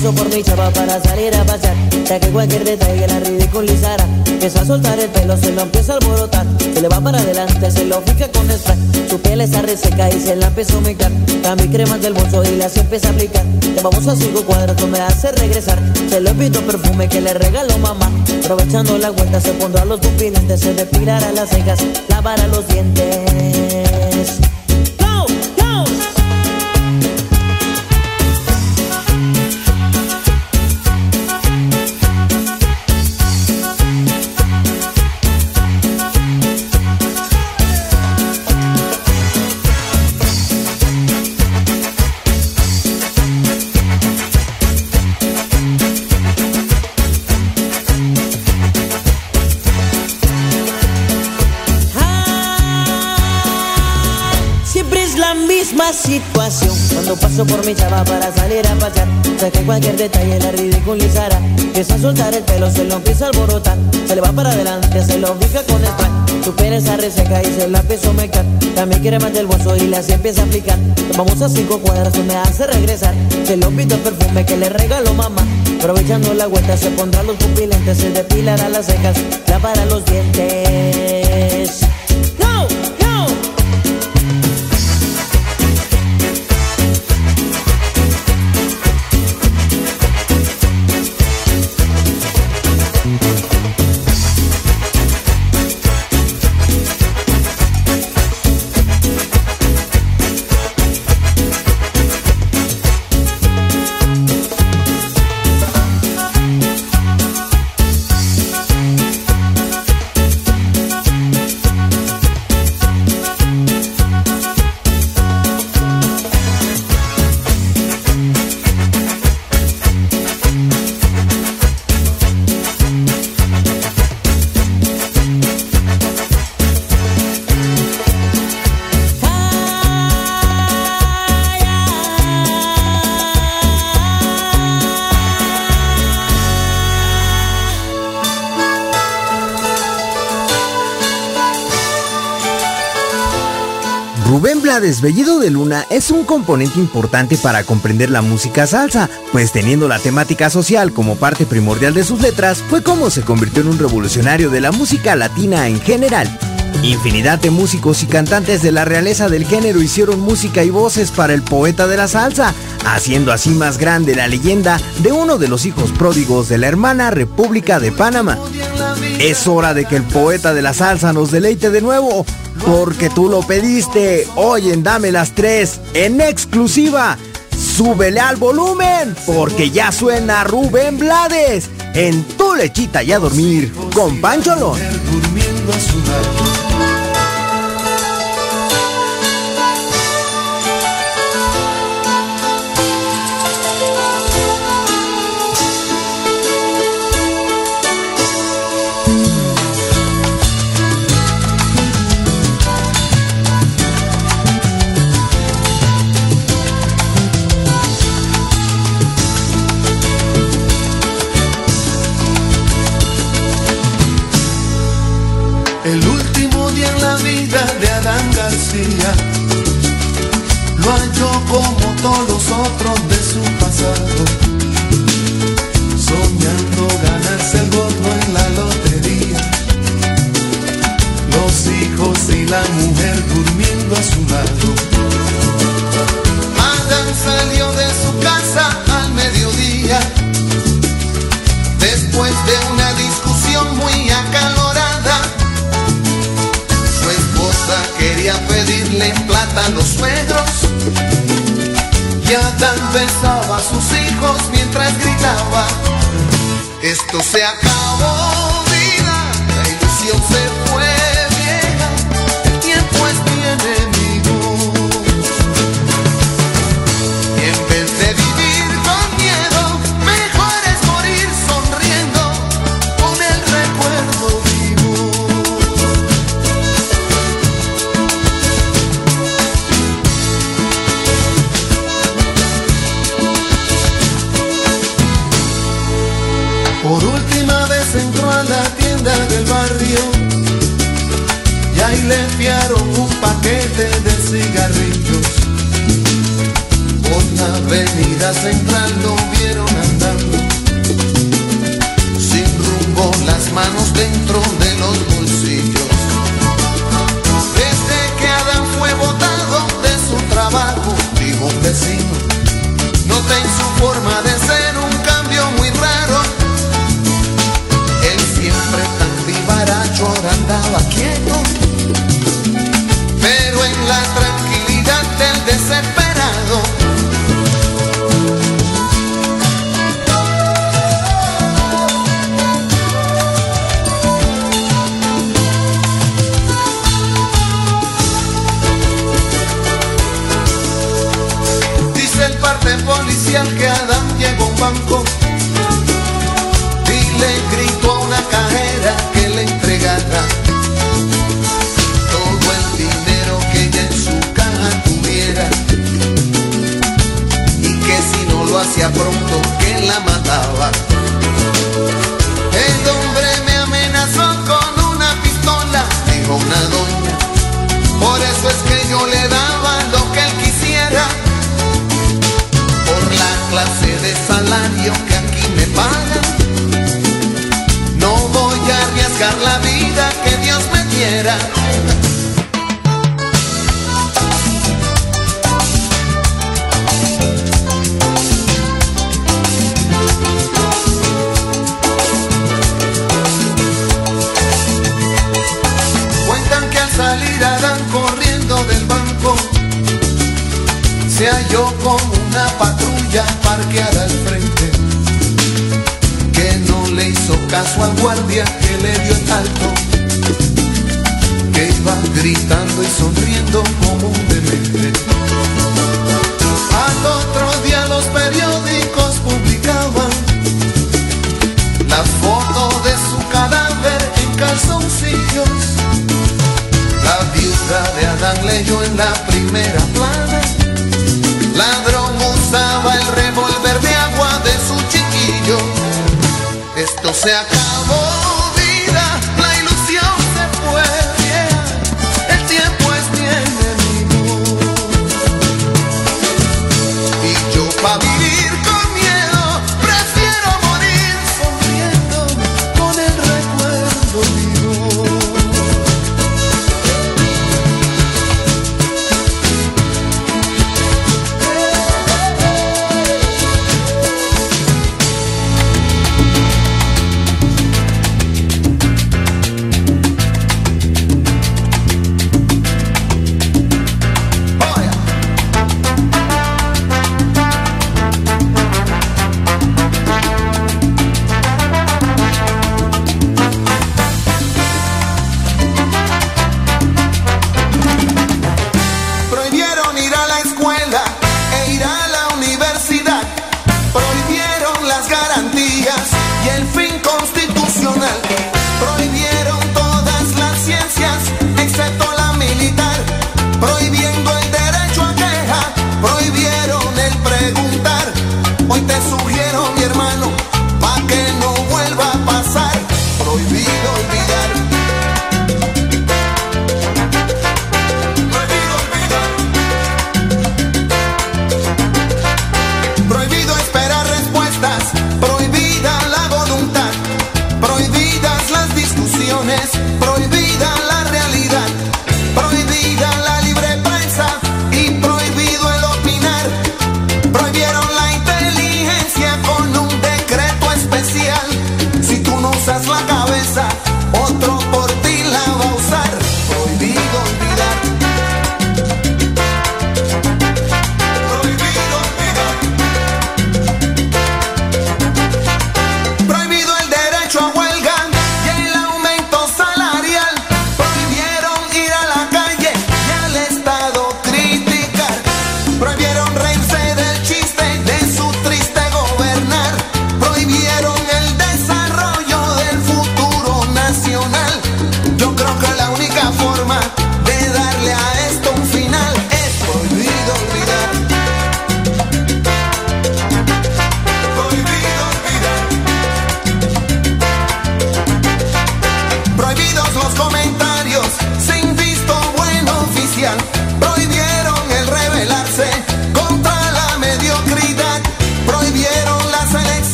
paso por mi chava para salir a pasear. Ya que cualquier detalle la ridiculizará. Empieza a soltar el pelo, se lo empieza a alborotar. Se le va para adelante, se lo fija con spray. Su piel está reseca y se la empieza a humectar Cambio cremas del bolso y las empieza a aplicar. Te vamos a cinco cuadras, no me hace regresar. Se le invito perfume que le regaló mamá. Aprovechando la vuelta se pondrá los pupilentes Se depilará las cejas, lavará los dientes Cuando paso por mi chava para salir a pasear Sé que cualquier detalle la ridiculizará. Empieza a soltar el pelo, se lo empieza a alborotar. Se le va para adelante, se lo fija con spray Su pereza reseca y se la empieza a mecar También quiere más del bolso y le así empieza a aplicar. Vamos a cinco cuadras, me hace regresar. Se lo invito perfume que le regaló mamá. Aprovechando la vuelta se pondrá los pupilentes Se depilará las cejas, lavará los dientes Bellido de Luna es un componente importante para comprender la música salsa, pues teniendo la temática social como parte primordial de sus letras, fue como se convirtió en un revolucionario de la música latina en general. Infinidad de músicos y cantantes de la realeza del género hicieron música y voces para el poeta de la salsa, haciendo así más grande la leyenda de uno de los hijos pródigos de la hermana República de Panamá. Es hora de que el poeta de la salsa nos deleite de nuevo, porque tú lo pediste. Hoy en Dame las Tres, en exclusiva. Súbele al volumen, porque ya suena Rubén Blades en Tu Lechita y a Dormir con Pancholón. Lo halló como todos los otros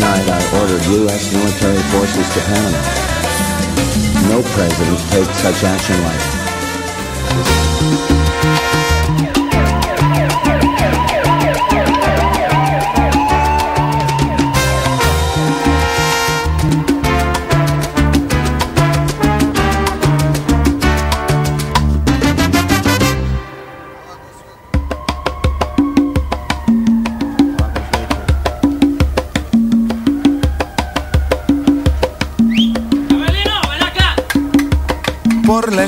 night I ordered U.S. military forces to Panama. No president takes such action lightly.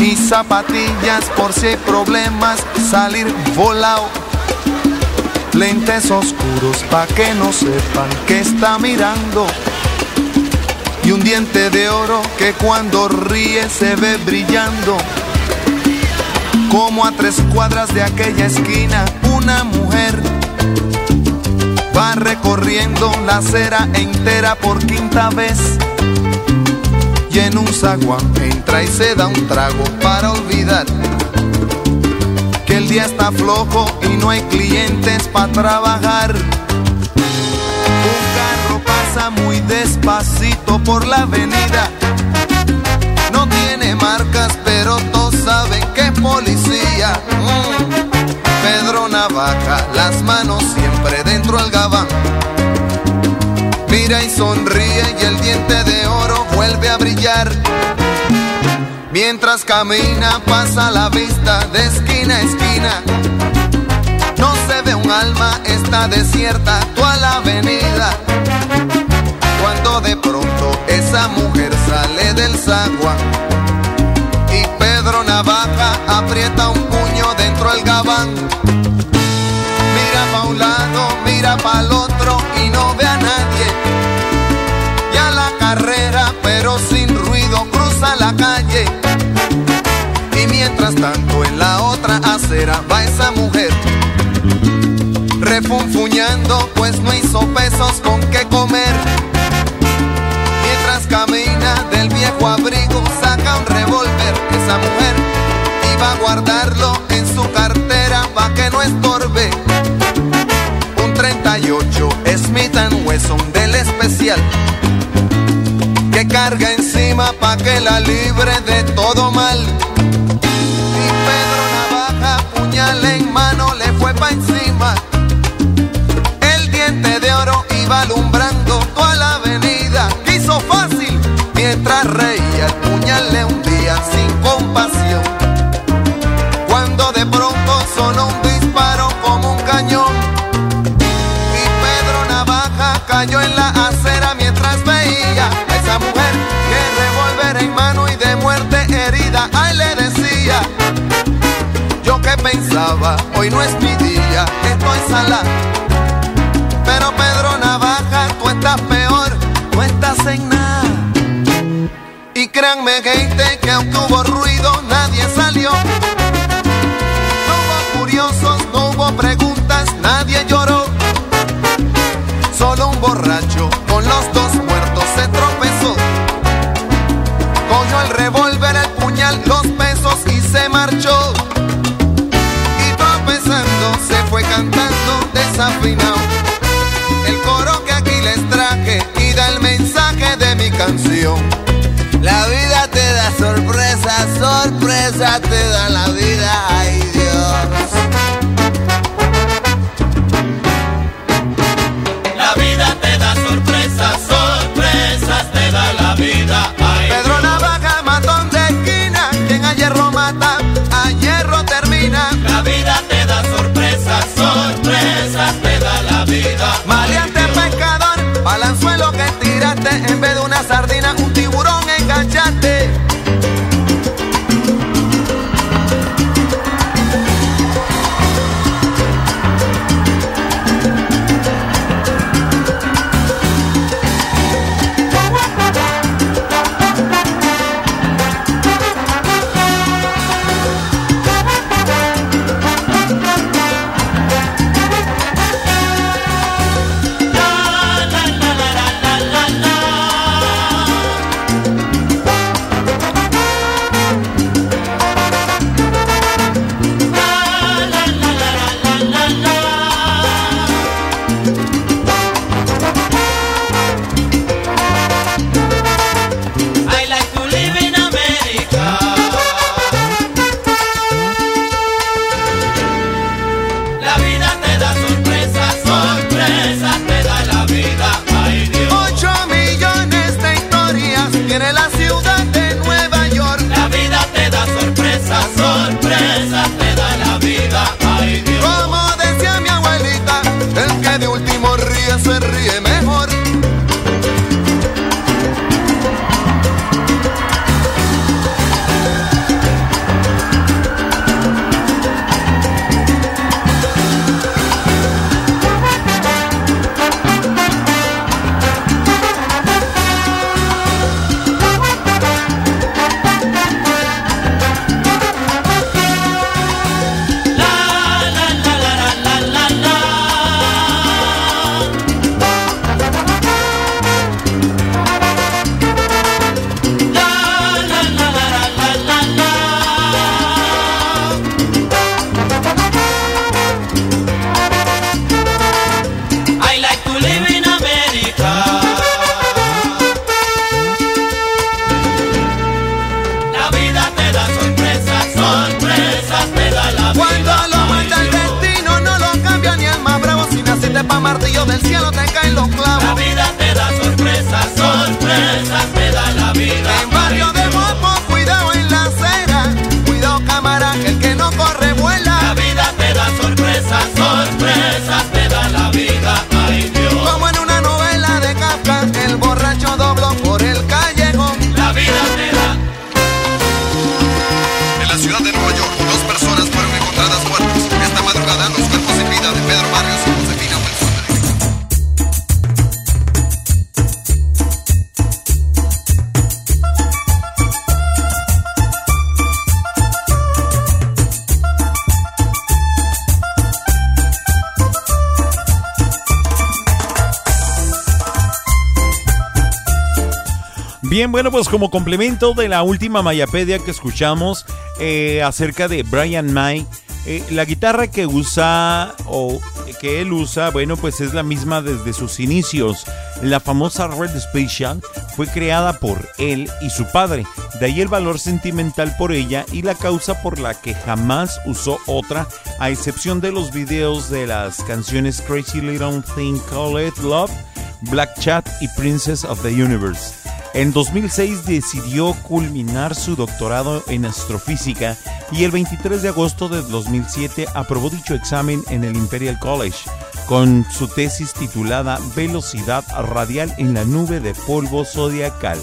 y zapatillas por si hay problemas, salir volado. Lentes oscuros pa' que no sepan que está mirando. Y un diente de oro que cuando ríe se ve brillando. Como a tres cuadras de aquella esquina, una mujer va recorriendo la acera entera por quinta vez y en un zaguán entra y se da un trago para olvidar que el día está flojo y no hay clientes para trabajar. Un carro pasa muy despacito por la avenida. No tiene marcas, pero todos saben que es policía. Mm. Pedro Navaja, las manos siempre dentro del gabán. Mira y sonríe y el diente de oro vuelve a brillar. Mientras camina pasa la vista de esquina a esquina. No se ve un alma, está desierta toda la avenida. Cuando de pronto esa mujer sale del zaguán y Pedro Navaja aprieta un puño dentro del gabán. Mira pa' un lado, mira pa' el otro pero sin ruido, cruza la calle. Y mientras tanto en la otra acera va esa mujer. Refunfuñando, pues no hizo pesos con qué comer. Mientras camina del viejo abrigo, saca un revólver. Esa mujer iba a guardarlo en su cartera pa' que no estorbe. Un 38 Smith Wesson del especial que carga encima pa' que la libre de todo mal. Pensaba, hoy no es mi día, estoy sala. Pero Pedro Navaja, tú estás peor, tú estás en nada. Y créanme, gente, que aunque hubo ruido, nadie salió. No hubo curiosos, no hubo preguntas, nadie lloró. Solo un borracho canción. La vida te da sorpresa, sorpresa te da la vida, ay Dios. La vida te da sorpresas, sorpresas te da la vida. Ay, Pedro Navaja, matón de esquina, quien a hierro mata, a hierro termina. La vida te da sorpresas, sorpresas te da la vida. Maleante pescador, balanzuelo que sardina, un tiburón bueno, pues como complemento de la última Mayapedia que escuchamos eh, acerca de Brian May, eh, la guitarra que usa o que él usa, bueno, pues es la misma desde sus inicios. La famosa Red Special fue creada por él y su padre, de ahí el valor sentimental por ella y la causa por la que jamás usó otra, a excepción de los videos de las canciones Crazy Little Thing Called Love, Black Chat y Princess of the Universe. En 2006 decidió culminar su doctorado en astrofísica y el 23 de agosto de 2007 aprobó dicho examen en el Imperial College con su tesis titulada Velocidad radial en la nube de polvo zodiacal,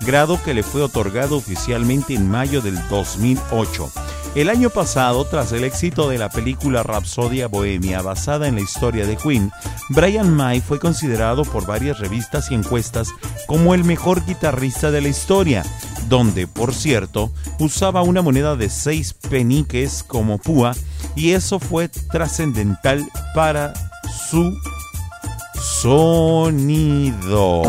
grado que le fue otorgado oficialmente en mayo del 2008. El año pasado, tras el éxito de la película Rapsodia Bohemia basada en la historia de Queen, Brian May fue considerado por varias revistas y encuestas como el mejor guitarrista de la historia, donde, por cierto, usaba una moneda de seis peniques como púa y eso fue trascendental para su sonido.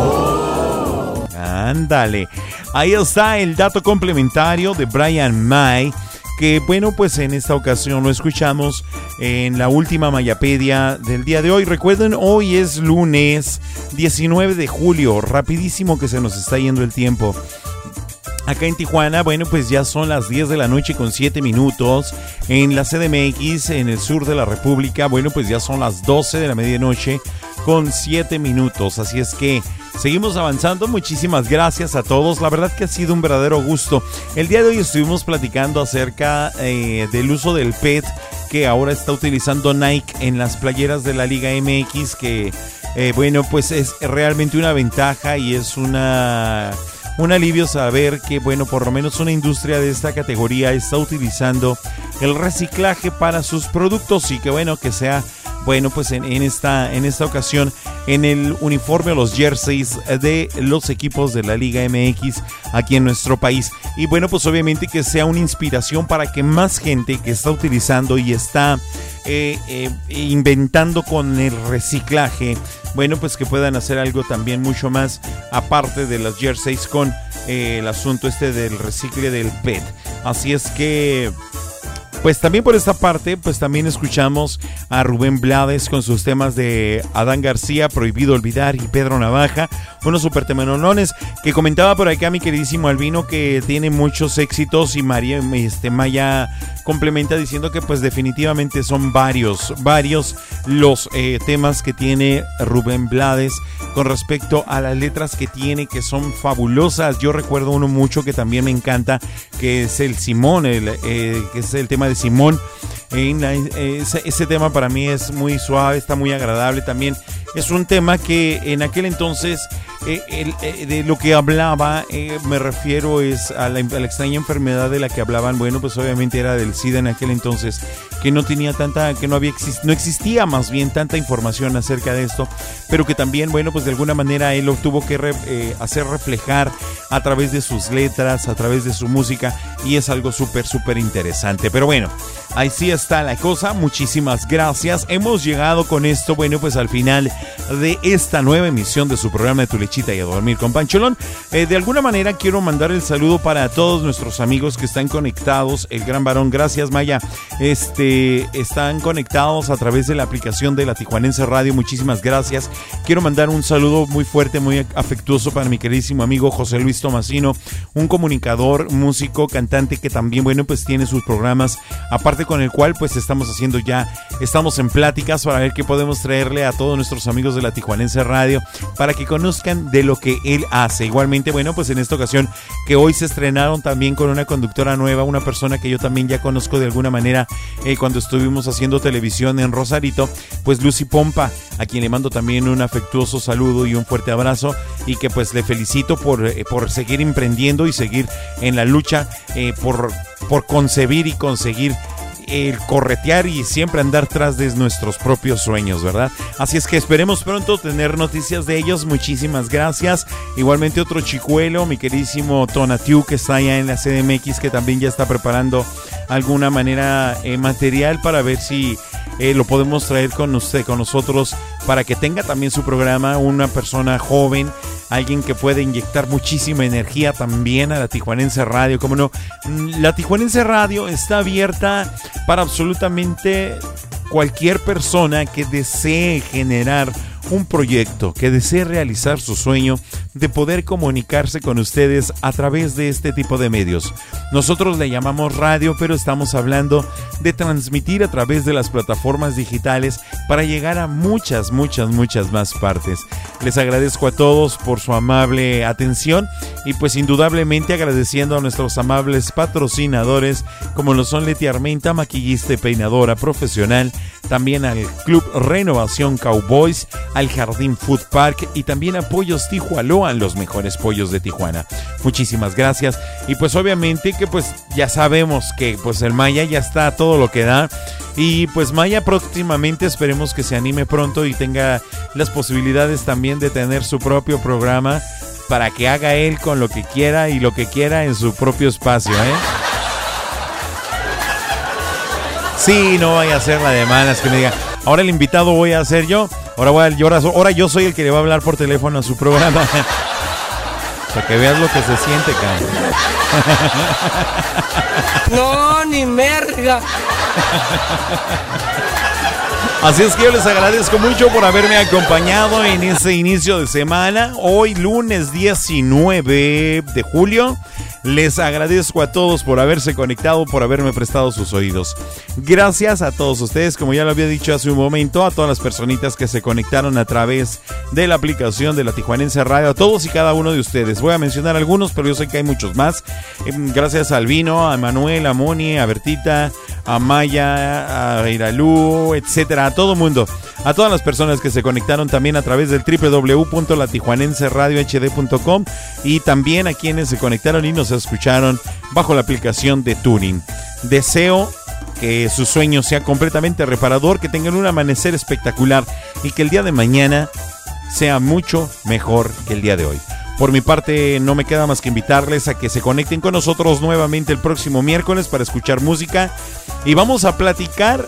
Ándale. Ahí está el dato complementario de Brian May que bueno, pues en esta ocasión lo escuchamos en la última Mayapedia del día de hoy. Recuerden, hoy es lunes 19 de julio, rapidísimo que se nos está yendo el tiempo. Acá en Tijuana, bueno, pues ya son las 10 de la noche con 7 minutos. En la CDMX, en el sur de la República, bueno, pues ya son las 12 de la medianoche con 7 minutos. Así es que seguimos avanzando. Muchísimas gracias a todos. La verdad que ha sido un verdadero gusto. El día de hoy estuvimos platicando acerca eh, del uso del PET que ahora está utilizando Nike en las playeras de la Liga MX. Que, eh, bueno, pues es realmente una ventaja y es una un alivio saber que, bueno, por lo menos una industria de esta categoría está utilizando el reciclaje para sus productos y que, bueno, que sea, bueno, pues en, esta, en esta ocasión en el uniforme o los jerseys de los equipos de la Liga MX aquí en nuestro país. Y bueno, pues obviamente que sea una inspiración para que más gente que está utilizando y está eh, eh, inventando con el reciclaje, bueno, pues que puedan hacer algo también mucho más aparte de los jerseys con eh, el asunto este del recicle del PET. Así es que... Pues también por esta parte, pues también escuchamos a Rubén Blades con sus temas de Adán García, Prohibido Olvidar y Pedro Navaja, unos super temanonones que comentaba por acá mi queridísimo Albino que tiene muchos éxitos y María, este, Maya complementa diciendo que pues definitivamente son varios, varios los eh, temas que tiene Rubén Blades con respecto a las letras que tiene que son fabulosas. Yo recuerdo uno mucho que también me encanta, que es el Simón, el, eh, que es el tema de Simón. En la- ese, ese tema para mí es muy suave, está muy agradable también. Es un tema que en aquel entonces eh, el- eh, de lo que hablaba, eh, me refiero es a la, a la extraña enfermedad de la que hablaban. Bueno, pues obviamente era del SIDA en aquel entonces, que no tenía tanta, que no había no existía más bien tanta información acerca de esto, pero que también, bueno, pues de alguna manera él lo tuvo que re- eh, hacer reflejar a través de sus letras, a través de su música, y es algo súper, súper interesante. Pero bueno, ahí sí está la cosa. Muchísimas gracias. Hemos llegado con esto, bueno, pues al final de esta nueva emisión de su programa de Tu Lechita y a Dormir con Pancholón. Eh, de alguna manera quiero mandar el saludo para todos nuestros amigos que están conectados. El gran varón, gracias Maya. Este, están conectados a través de la aplicación de la Tijuanense Radio. Muchísimas gracias. Quiero mandar un saludo muy fuerte, muy afectuoso para mi queridísimo amigo José Luis Tomasino, un comunicador, músico, cantante que también, bueno, pues tiene sus programas, aparte con el cual pues estamos haciendo ya estamos en pláticas para ver qué podemos traerle a todos nuestros amigos de la Tijuanense Radio para que conozcan de lo que él hace. Igualmente, bueno, pues en esta ocasión que hoy se estrenaron también con una conductora nueva, una persona que yo también ya conozco de alguna manera eh, cuando estuvimos haciendo televisión en Rosarito, pues Lucy Pompa, a quien le mando también un afectuoso saludo y un fuerte abrazo y que pues le felicito por, eh, por seguir emprendiendo y seguir en la lucha eh, por, por concebir y conseguir el corretear y siempre andar tras de nuestros propios sueños, ¿verdad? Así es que esperemos pronto tener noticias de ellos. Muchísimas gracias. Igualmente otro chicuelo, mi queridísimo Tonatiu, que está allá en la CDMX, que también ya está preparando alguna manera eh, material para ver si eh, lo podemos traer con usted, con nosotros, para que tenga también su programa, una persona joven, alguien que puede inyectar muchísima energía también a la Tijuanense Radio, como no, Mm, la Tijuanense Radio está abierta para absolutamente cualquier persona que desee generar un proyecto, que desee realizar su sueño de poder comunicarse con ustedes a través de este tipo de medios. Nosotros le llamamos radio, pero estamos hablando de transmitir a través de las plataformas digitales para llegar a muchas, muchas, muchas más partes. Les agradezco a todos por su amable atención y pues indudablemente agradeciendo a nuestros amables patrocinadores como lo son Leti Armenta, maquillista y peinadora profesional, también al Club Renovación Cowboys, al Jardín Food Park y también a Pollos Tijualoa, los mejores pollos de Tijuana. Muchísimas gracias y pues obviamente que pues ya sabemos que pues el Maya ya está todo lo que da y pues Maya próximamente esperemos que se anime pronto y tenga las posibilidades también de tener su propio programa para que haga él con lo que quiera y lo que quiera en su propio espacio, ¿eh? Sí, no vaya a ser la de malas que me diga, ahora el invitado voy a ser yo, ahora, voy a, ahora, ahora yo soy el que le va a hablar por teléfono a su programa. Para que veas lo que se siente, cara. No, ni merga. Así es que yo les agradezco mucho por haberme acompañado en este inicio de semana. Hoy lunes 19 de julio. Les agradezco a todos por haberse conectado, por haberme prestado sus oídos. Gracias a todos ustedes, como ya lo había dicho hace un momento, a todas las personitas que se conectaron a través de la aplicación de la Tijuanense Radio, a todos y cada uno de ustedes. Voy a mencionar algunos, pero yo sé que hay muchos más. Em, Gracias a Albino, a Manuel, a Moni, a Bertita, a Maya, a Iralú, etcétera, todo mundo. A todas las personas que se conectaron también a través del www.latijuanenseradiohd.com y también a quienes se conectaron y nos escucharon bajo la aplicación de Tuning. Deseo que su sueño sea completamente reparador, que tengan un amanecer espectacular y que el día de mañana sea mucho mejor que el día de hoy. Por mi parte, no me queda más que invitarles a que se conecten con nosotros nuevamente el próximo miércoles para escuchar música y vamos a platicar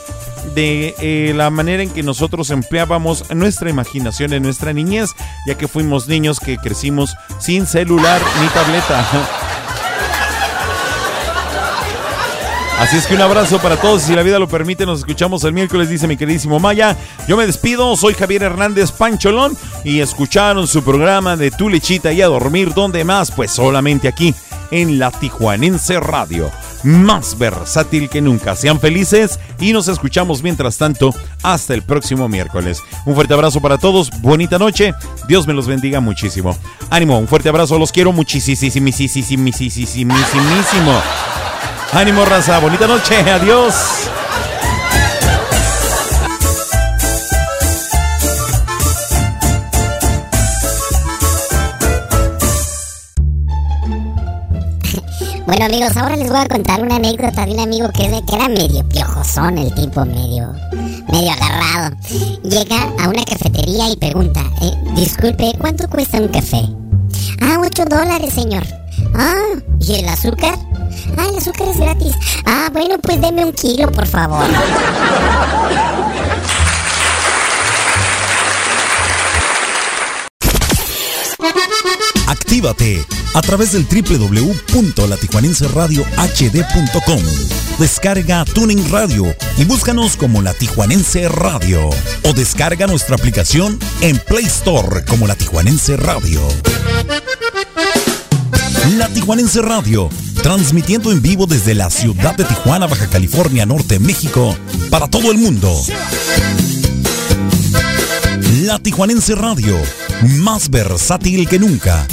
de eh, la manera en que nosotros empleábamos nuestra imaginación en nuestra niñez, ya que fuimos niños que crecimos sin celular ni tableta. Así es que un abrazo para todos si la vida lo permite nos escuchamos el miércoles, dice mi queridísimo Maya. Yo me despido, soy Javier Hernández Pancholón y escucharon su programa de Tu Lechita y a dormir, donde más? Pues solamente aquí en la Tijuanense Radio. Más versátil que nunca. Sean felices y nos escuchamos mientras tanto hasta el próximo miércoles. Un fuerte abrazo para todos, bonita noche, Dios me los bendiga muchísimo. Ánimo, un fuerte abrazo, los quiero muchísimo. Ánimo, raza. Bonita noche. Adiós. Bueno amigos, ahora les voy a contar una anécdota de un amigo que, que era medio piojosón, el tipo medio, medio agarrado. Llega a una cafetería y pregunta, eh, disculpe, ¿cuánto cuesta un café? Ah, 8 dólares, señor. Ah, ¿y el azúcar? Ah, el azúcar es gratis. Ah, bueno, pues deme un kilo, por favor. Actívate a través del www.latijuanenseradiohd.com. Descarga Tuning Radio y búscanos como La Tijuanense Radio. O descarga nuestra aplicación en Play Store como La Tijuanense Radio. La Tijuanense Radio, transmitiendo en vivo desde la ciudad de Tijuana, Baja California, Norte, México, para todo el mundo. La Tijuanense Radio, más versátil que nunca.